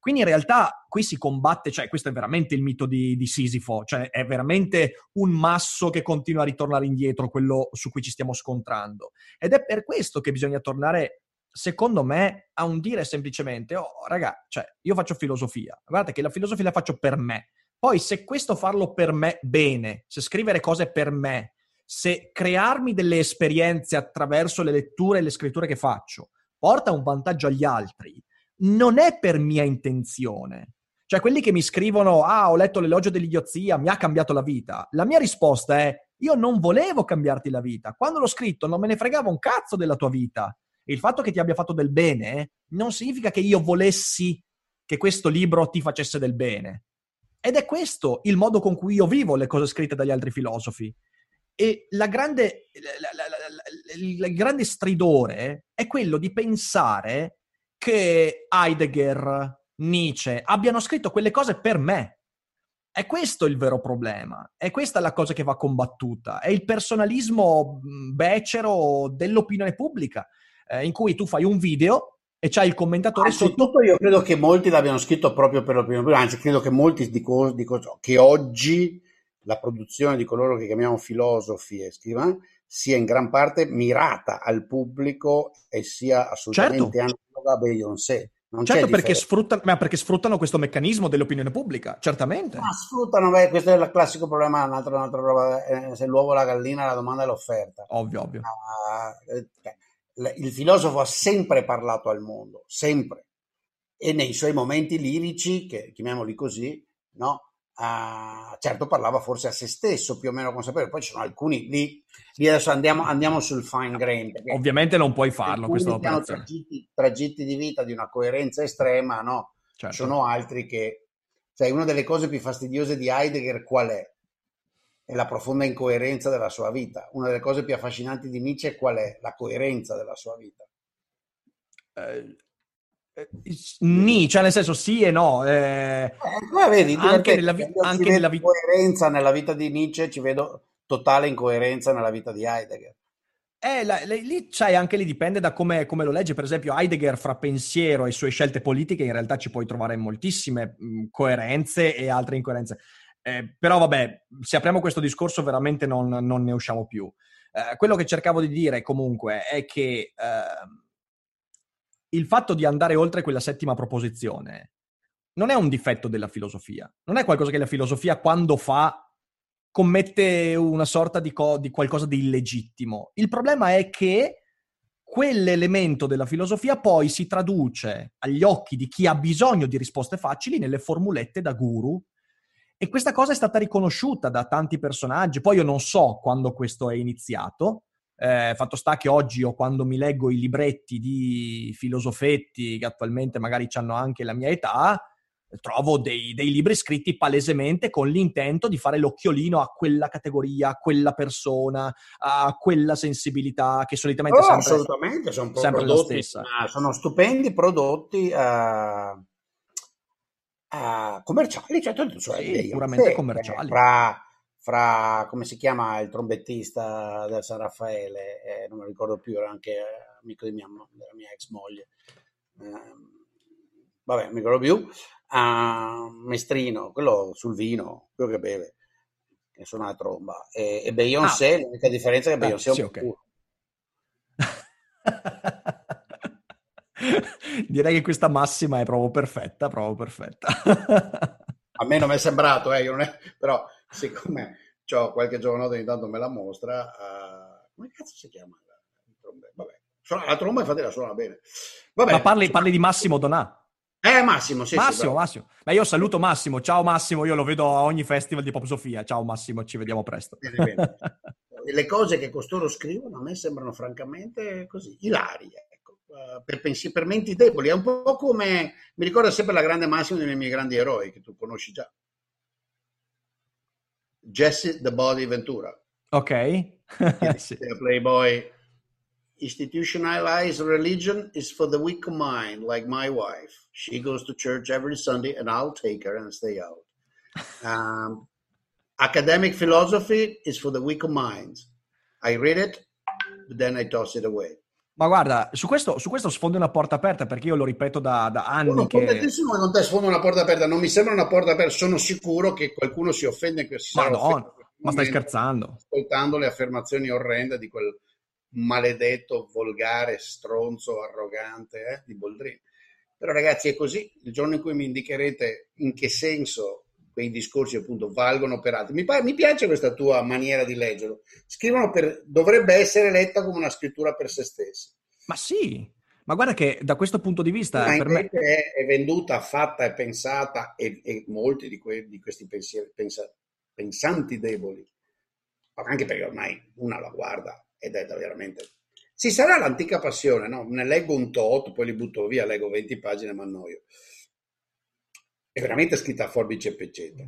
Quindi in realtà qui si combatte, cioè questo è veramente il mito di, di Sisifo, cioè è veramente un masso che continua a ritornare indietro, quello su cui ci stiamo scontrando. Ed è per questo che bisogna tornare secondo me, a un dire semplicemente, oh, raga, cioè, io faccio filosofia, guardate che la filosofia la faccio per me. Poi, se questo farlo per me bene, se scrivere cose per me, se crearmi delle esperienze attraverso le letture e le scritture che faccio, porta un vantaggio agli altri, non è per mia intenzione. Cioè, quelli che mi scrivono, ah, ho letto l'elogio dell'idiozia, mi ha cambiato la vita. La mia risposta è, io non volevo cambiarti la vita. Quando l'ho scritto non me ne fregava un cazzo della tua vita. E il fatto che ti abbia fatto del bene non significa che io volessi che questo libro ti facesse del bene. Ed è questo il modo con cui io vivo le cose scritte dagli altri filosofi. E la grande, la, la, la, il grande stridore è quello di pensare che Heidegger, Nietzsche abbiano scritto quelle cose per me. È questo il vero problema, è questa la cosa che va combattuta, è il personalismo becero dell'opinione pubblica, eh, in cui tu fai un video e c'hai il commentatore sotto. io credo che molti l'abbiano scritto proprio per l'opinione pubblica, anzi credo che molti dicono, dicono che oggi la produzione di coloro che chiamiamo filosofi e scrivani sia in gran parte mirata al pubblico e sia assolutamente certo. da Beyoncé. Non certo, perché sfruttano, ma perché sfruttano questo meccanismo dell'opinione pubblica, certamente. Ma sfruttano, beh, questo è il classico problema, un'altra, un'altra roba, eh, se l'uovo o la gallina, la domanda è l'offerta. Ovvio, ovvio. L- il filosofo ha sempre parlato al mondo, sempre. E nei suoi momenti lirici, che chiamiamoli così, no? Ah, certo parlava forse a se stesso, più o meno consapevole. Poi ci sono alcuni lì, lì adesso andiamo, andiamo sul fine grain. Ovviamente non puoi farlo, che hanno tragitti, tragitti di vita di una coerenza estrema, no? Certo. Ci sono altri che... Cioè, una delle cose più fastidiose di Heidegger qual è? È la profonda incoerenza della sua vita. Una delle cose più affascinanti di Nietzsche qual è? La coerenza della sua vita. Eh, Ni, cioè nel senso sì e no. eh, Eh, vedi, Anche nella vi- Io ci anche nella vi- coerenza nella vita di Nietzsche, ci vedo totale incoerenza nella vita di Heidegger. Eh, la- le- lì c'hai anche lì dipende da come, come lo leggi. Per esempio, Heidegger fra pensiero e sue scelte politiche, in realtà ci puoi trovare moltissime mh, coerenze e altre incoerenze. Eh, però, vabbè, se apriamo questo discorso, veramente non, non ne usciamo più. Eh, quello che cercavo di dire comunque è che ehm, il fatto di andare oltre quella settima proposizione non è un difetto della filosofia, non è qualcosa che la filosofia quando fa commette una sorta di, co- di qualcosa di illegittimo. Il problema è che quell'elemento della filosofia poi si traduce agli occhi di chi ha bisogno di risposte facili nelle formulette da guru. E questa cosa è stata riconosciuta da tanti personaggi. Poi io non so quando questo è iniziato. Eh, fatto sta che oggi o quando mi leggo i libretti di filosofetti che attualmente magari hanno anche la mia età, trovo dei, dei libri scritti palesemente con l'intento di fare l'occhiolino a quella categoria, a quella persona, a quella sensibilità che solitamente Oh, sempre, assolutamente, sono sempre la prodotti, stessa. ma sono stupendi prodotti eh, eh, commerciali, cioè, cioè, Sì, puramente eh, commerciali. Fra, fra, come si chiama il trombettista del San Raffaele, eh, non mi ricordo più, era anche eh, amico di mia, della mia ex moglie. Ehm, vabbè, non mi ricordo più. Ah, Mestrino, quello sul vino, quello che beve, che suona la tromba. E, e Beyoncé, l'unica differenza è che Ah, Beyoncé è sì, un ok. culo. Direi che questa massima è proprio perfetta, proprio perfetta. A me non mi è sembrato, eh, è- però siccome ho qualche giorno ogni tanto me la mostra, eh, come cazzo si chiama? la tromba? Vabbè, la tromba infatti la suona bene. Vabbè, Ma parli, parli di Massimo Donà. Eh, Massimo, sì, sì, Massimo, bravo. Massimo. Ma io saluto Massimo. Ciao Massimo, io lo vedo a ogni festival di Pop Sofia. Ciao Massimo, ci vediamo presto. Bene, bene. Le cose che costoro scrivono a me sembrano francamente così, ilarie, ecco, eh, per, pensi- per menti deboli. È un po' come, mi ricorda sempre la grande Massimo dei miei grandi eroi, che tu conosci già. Jesse the Body Ventura. ok? Sì. the Playboy. Institutionalized religion is for the weak of mind, like my wife. She goes to church every Sunday, and I'll take her and stay out. Um, academic philosophy is for the weak of minds. I read it, but then I toss it away. Ma guarda, su questo, su questo sfondi una porta aperta perché io lo ripeto da, da anni Sono che... che non te sfondo una porta aperta, non mi sembra una porta aperta, sono sicuro che qualcuno si offende che si in quel ma stai scherzando? ascoltando le affermazioni orrende di quel maledetto, volgare, stronzo, arrogante eh, di Boldrini. Però ragazzi è così, il giorno in cui mi indicherete in che senso quei discorsi appunto valgono per altri. Mi, pa- mi piace questa tua maniera di leggerlo. Scrivono per, dovrebbe essere letta come una scrittura per se stessi. Ma sì, ma guarda che da questo punto di vista Ma per me... è, è venduta, fatta e pensata e, e molti di, que- di questi pensieri, pensa- pensanti deboli, anche perché ormai una la guarda ed è veramente... Ci sarà l'antica passione, no? Ne leggo un tot, poi li butto via, leggo 20 pagine mi annoio. È veramente scritta a forbice e peccetta.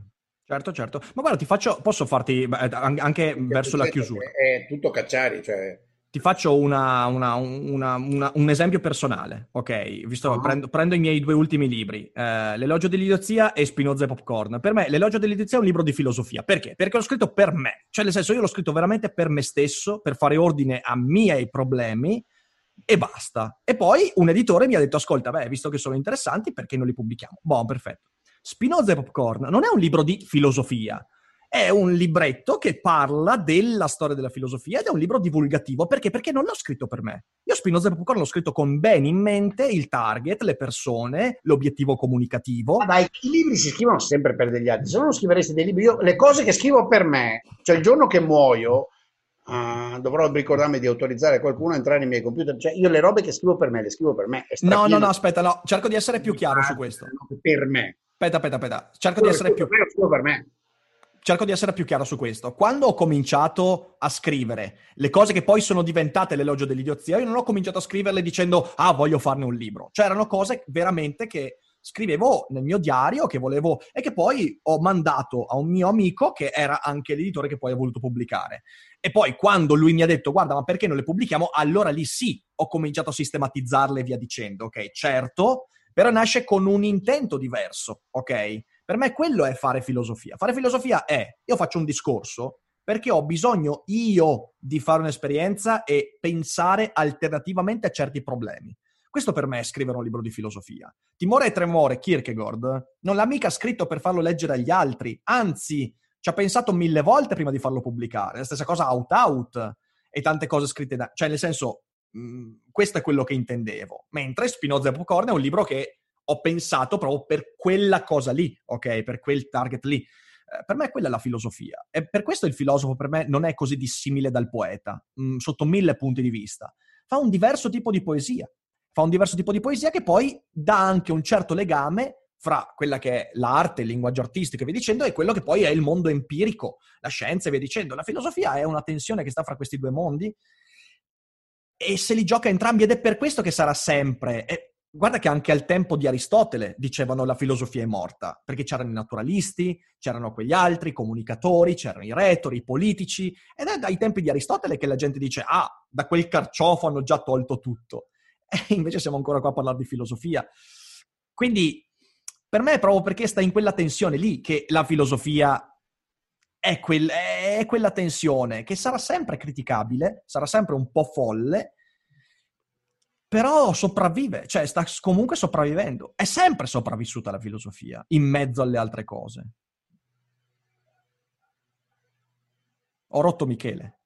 Certo, certo. Ma guarda, ti faccio, posso farti anche verso la chiusura. È tutto cacciari, cioè... Ti faccio una- una- una- un esempio personale, ok? Visto Ah. prendo, prendo i miei due ultimi libri, eh, L'elogio dell'idiozia e Spinoza e Popcorn. Per me l'elogio dell'idiozia è un libro di filosofia. Perché? Perché l'ho scritto per me. Cioè, nel senso, io l'ho scritto veramente per me stesso, per fare ordine a miei problemi e basta. E poi un editore mi ha detto, ascolta, beh, visto che sono interessanti, perché non li pubblichiamo? Buon, perfetto. Spinoza e Popcorn non è un libro di filosofia, è un libretto che parla della storia della filosofia ed è un libro divulgativo. Perché? Perché non l'ho scritto per me. Io Spinoza e Popcorn l'ho scritto con bene in mente il target, le persone, l'obiettivo comunicativo. Ah, dai, i libri si scrivono sempre per degli altri. Se non scriveresti dei libri, io le cose che scrivo per me, cioè il giorno che muoio, Uh, dovrò ricordarmi di autorizzare qualcuno a entrare nei miei computer. Cioè, io le robe che scrivo per me, le scrivo per me. No, no, no, aspetta, no, cerco di essere più chiaro su questo. Per me. Aspetta, aspetta, aspetta. Cerco di essere più... Per me cerco di essere più chiaro su questo. Quando ho cominciato a scrivere le cose che poi sono diventate l'elogio dell'idiozia, io non ho cominciato a scriverle dicendo ah, voglio farne un libro. Cioè erano cose veramente che scrivevo nel mio diario che volevo e che poi ho mandato a un mio amico che era anche l'editore che poi ha voluto pubblicare. E poi quando lui mi ha detto guarda ma perché non le pubblichiamo, allora lì sì ho cominciato a sistematizzarle via dicendo, ok? Certo, però nasce con un intento diverso, ok? Per me quello è fare filosofia. Fare filosofia è, io faccio un discorso perché ho bisogno io di fare un'esperienza e pensare alternativamente a certi problemi. Questo per me è scrivere un libro di filosofia. Timore e Tremore, Kierkegaard, non l'ha mica scritto per farlo leggere agli altri, anzi, ci ha pensato mille volte prima di farlo pubblicare. La stessa cosa Out Out e tante cose scritte da... Cioè, nel senso, mh, mm, questo è quello che intendevo. Mentre Spinoza e Popcorn è un libro che ho pensato proprio per quella cosa lì, ok? Per quel target lì. Eh, per me quella è la filosofia. E per questo il filosofo per me non è così dissimile dal poeta, mh, mm, sotto mille punti di vista. Fa un diverso tipo di poesia. Fa un diverso tipo di poesia che poi dà anche un certo legame fra quella che è l'arte, il linguaggio artistico e via dicendo, e quello che poi è il mondo empirico, la scienza e via dicendo. La filosofia è una tensione che sta fra questi due mondi e se li gioca entrambi ed è per questo che sarà sempre. E Guarda che anche al tempo di Aristotele dicevano la filosofia è morta, perché c'erano i naturalisti, c'erano quegli altri, i comunicatori, c'erano i retori, i politici, ed è dai tempi di Aristotele che la gente dice, ah, da quel carciofo hanno già tolto tutto. E invece siamo ancora qua a parlare di filosofia. Quindi, per me è proprio perché sta in quella tensione lì che la filosofia è, quel, è quella tensione che sarà sempre criticabile, sarà sempre un po' folle, però sopravvive, cioè sta comunque sopravvivendo. È sempre sopravvissuta la filosofia, in mezzo alle altre cose. Ho rotto Michele.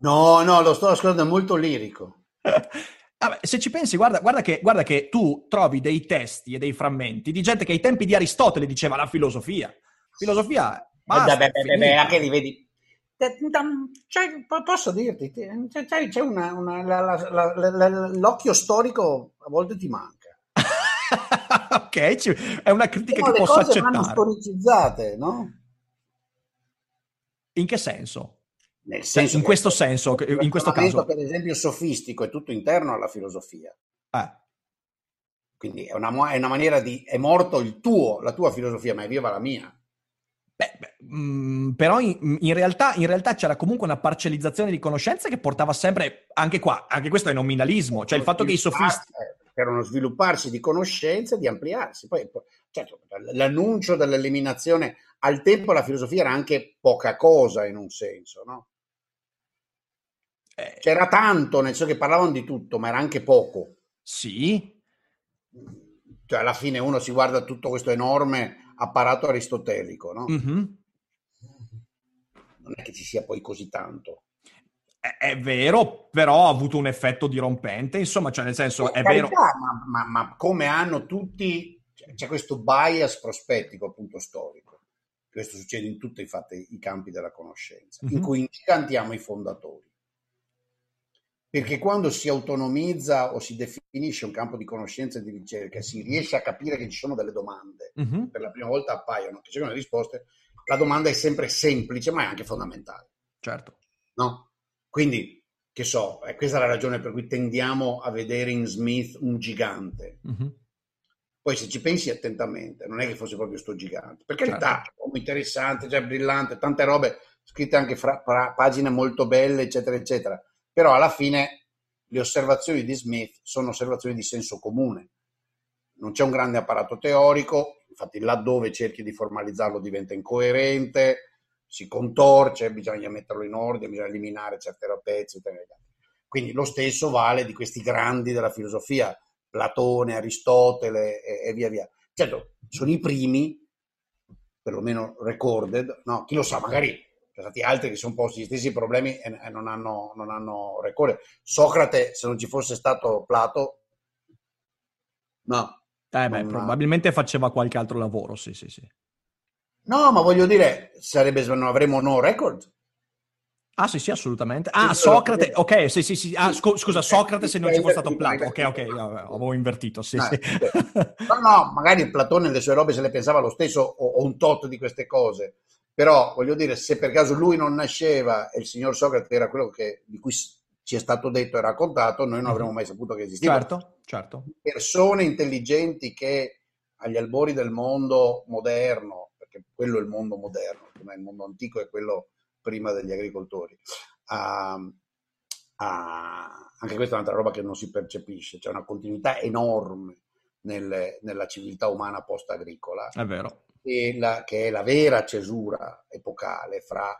No, no, lo sto ascoltando, è molto lirico. Vabbè, se ci pensi, guarda, guarda, che, guarda, che, tu trovi dei testi e dei frammenti di gente che ai tempi di Aristotele diceva la filosofia. Filosofia, basta, beh, beh, beh, anche li vedi cioè, posso dirti, c'è, c'è una, una la, la, la, l'occhio storico a volte ti manca. ok, è una critica no, che posso accettare. Le cose storicizzate, no? In che senso? Nel senso cioè, in questo senso, in questo caso. per esempio sofistico è tutto interno alla filosofia. Eh. Quindi è una, è una maniera di... è morto il tuo, la tua filosofia, ma è viva la mia. Beh, beh, mh, però in, in, realtà, in, realtà, c'era comunque una parcellizzazione di conoscenze che portava sempre, anche qua, anche questo è nominalismo, cioè il fatto che i sofisti... Per uno svilupparsi di conoscenze e di ampliarsi. Poi, certo, l'annuncio dell'eliminazione, al tempo la filosofia era anche poca cosa in un senso, no? Eh, C'era tanto, nel senso che parlavano di tutto, ma era anche poco. Sì. Cioè, alla fine uno si guarda tutto questo enorme apparato aristotelico, no? Mm-hmm. Non è che ci sia poi così tanto. È, è, vero, però ha avuto un effetto dirompente, insomma, cioè nel senso, è carità, vero... Ma, ma, ma, come hanno tutti... C'è questo bias prospettico, appunto, storico. Questo succede in tutti infatti, i campi della conoscenza, mm-hmm. in cui incantiamo i fondatori perché quando si autonomizza o si definisce un campo di conoscenza e di ricerca, si riesce a capire che ci sono delle domande, uh-huh. per la prima volta appaiono, che ci sono le risposte, la domanda è sempre semplice, ma è anche fondamentale. Certo. No? Quindi, che so, è questa la ragione per cui tendiamo a vedere in Smith un gigante. Uh-huh. Poi se ci pensi attentamente, non è che fosse proprio sto gigante. Per carità, certo. uomo interessante, cioè brillante, tante robe scritte anche fra, fra pagine molto belle, eccetera, eccetera però alla fine le osservazioni di Smith sono osservazioni di senso comune. Non c'è un grande apparato teorico, infatti laddove cerchi di formalizzarlo diventa incoerente, si contorce, bisogna metterlo in ordine, bisogna eliminare certe rapezze. Quindi lo stesso vale di questi grandi della filosofia, Platone, Aristotele e, e via via. Certo, sono i primi perlomeno recorded, no, chi lo sa, magari stati altri che sono posti gli stessi problemi e, e non, hanno, non hanno recorded. Socrate, se non ci fosse stato Plato, no. Eh beh, probabilmente faceva qualche altro lavoro, sì, sì, sì. No, ma voglio dire, sarebbe, non avremo no record. Ah, sì, sì, assolutamente. Ah, Socrate, ok, sì, sì, sì. Ah, scu- scusa, Socrate se non ci fosse stato sì, Plato. sì, Ok, ok, avevo invertito, sì, No, sì. No, no, magari Platone le sue robe se le pensava lo stesso o, un tot di queste cose, però voglio dire, se per caso lui non nasceva e il signor Socrate era quello che, di cui ci è stato detto e raccontato, noi non avremmo mai saputo che esisteva. Certo, certo. Persone intelligenti che agli albori del mondo moderno, perché quello è il mondo moderno, il mondo antico è quello prima degli agricoltori, ah, ah, anche questa è un'altra roba che non si percepisce, c'è una continuità enorme nelle- nella civiltà umana post-agricola, È vero. e la- che è la vera cesura epocale fra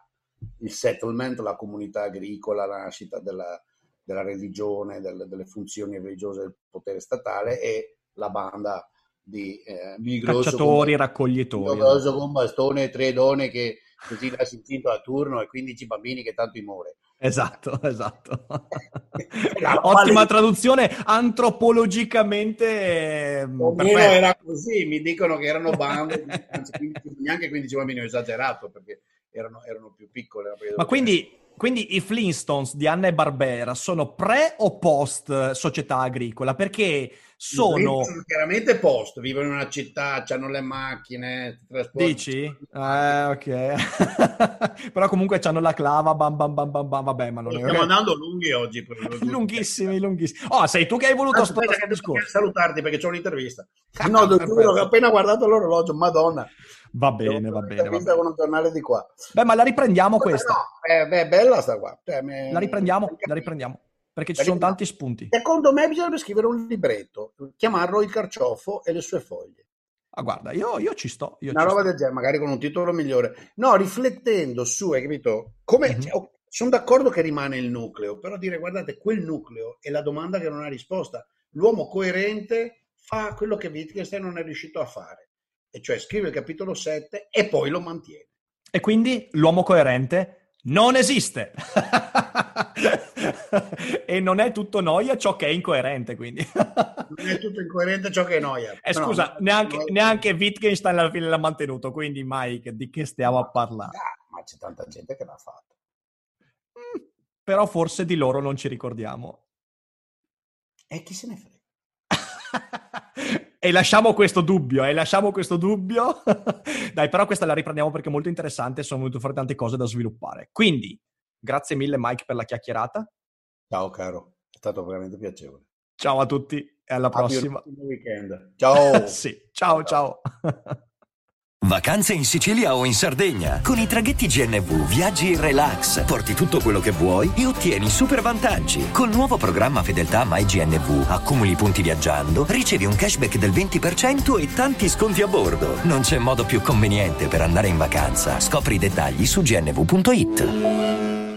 il settlement, la comunità agricola, la nascita della, della religione, del- delle funzioni religiose del potere statale e la banda di eh, Cacciatori, con- raccoglitori. Con bastone e tre donne che così lasci incinto a turno e 15 bambini che tanto muore. Esatto, esatto. Ottima traduzione antropologicamente eh, O meno perfetta. era così, mi dicono che erano bande, anzi 15 neanche 15 bambini, ho esagerato perché erano, erano più piccole. Ma quindi, quindi i Flintstones di Anna e Barbera sono pre o post società agricola? Perché sono... Sono chiaramente post, vivono in una città, hanno le macchine, Dici? Eh, ok. Però comunque hanno la clava, bam bam bam bam bam, vabbè, ma non Stiamo è... andando lunghi oggi. lunghissimi, lunghissimi. Oh, sei tu che hai voluto Aspetta, che discorso. salutarti perché c'è un'intervista. Ah, No, giuro che ho appena guardato l'orologio, madonna. Va bene, va bene, va bene. con un giornale di qua. Beh, ma la riprendiamo questa. No, eh, beh, bella sta qua. Cioè, me- La riprendiamo, la riprendiamo. Perché ci La sono tanti spunti. Secondo me bisognerebbe scrivere un libretto, chiamarlo Il carciofo e le sue foglie. Ah, guarda, io, io ci sto. Io Una ci roba sto. del genere, magari con un titolo migliore. No, riflettendo su, hai capito? Come, Mhm. cioè, oh, sono d'accordo che rimane il nucleo, però dire guardate, quel nucleo è la domanda che non ha risposta. L'uomo coerente fa quello che Wittgenstein non è riuscito a fare, e cioè scrive il capitolo 7 e poi lo mantiene. E quindi l'uomo coerente non esiste. e non è tutto noia ciò che è incoerente, quindi. Non è tutto incoerente ciò che è noia. Eh, No, scusa, no, neanche, no, neanche Wittgenstein alla fine l'ha mantenuto, quindi Mike, di che stiamo a parlare? Ah, ma c'è tanta gente che l'ha fatto. Mm, Però forse di loro non ci ricordiamo. E chi se ne frega? e lasciamo questo dubbio, e lasciamo questo dubbio. Dai, però questa la riprendiamo perché è molto interessante, sono venute fuori tante cose da sviluppare. Quindi, grazie mille Mike per la chiacchierata. Ciao caro, è stato veramente piacevole. Ciao a tutti e alla prossima. Ciao. sì, ciao ciao. Vacanze in Sicilia o in Sardegna. Con i traghetti GNV viaggi in relax, porti tutto quello che vuoi e ottieni super vantaggi. Col nuovo programma Fedeltà MyGNV accumuli punti viaggiando, ricevi un cashback del 20% e tanti sconti a bordo. Non c'è modo più conveniente per andare in vacanza. Scopri i dettagli su gnv.it.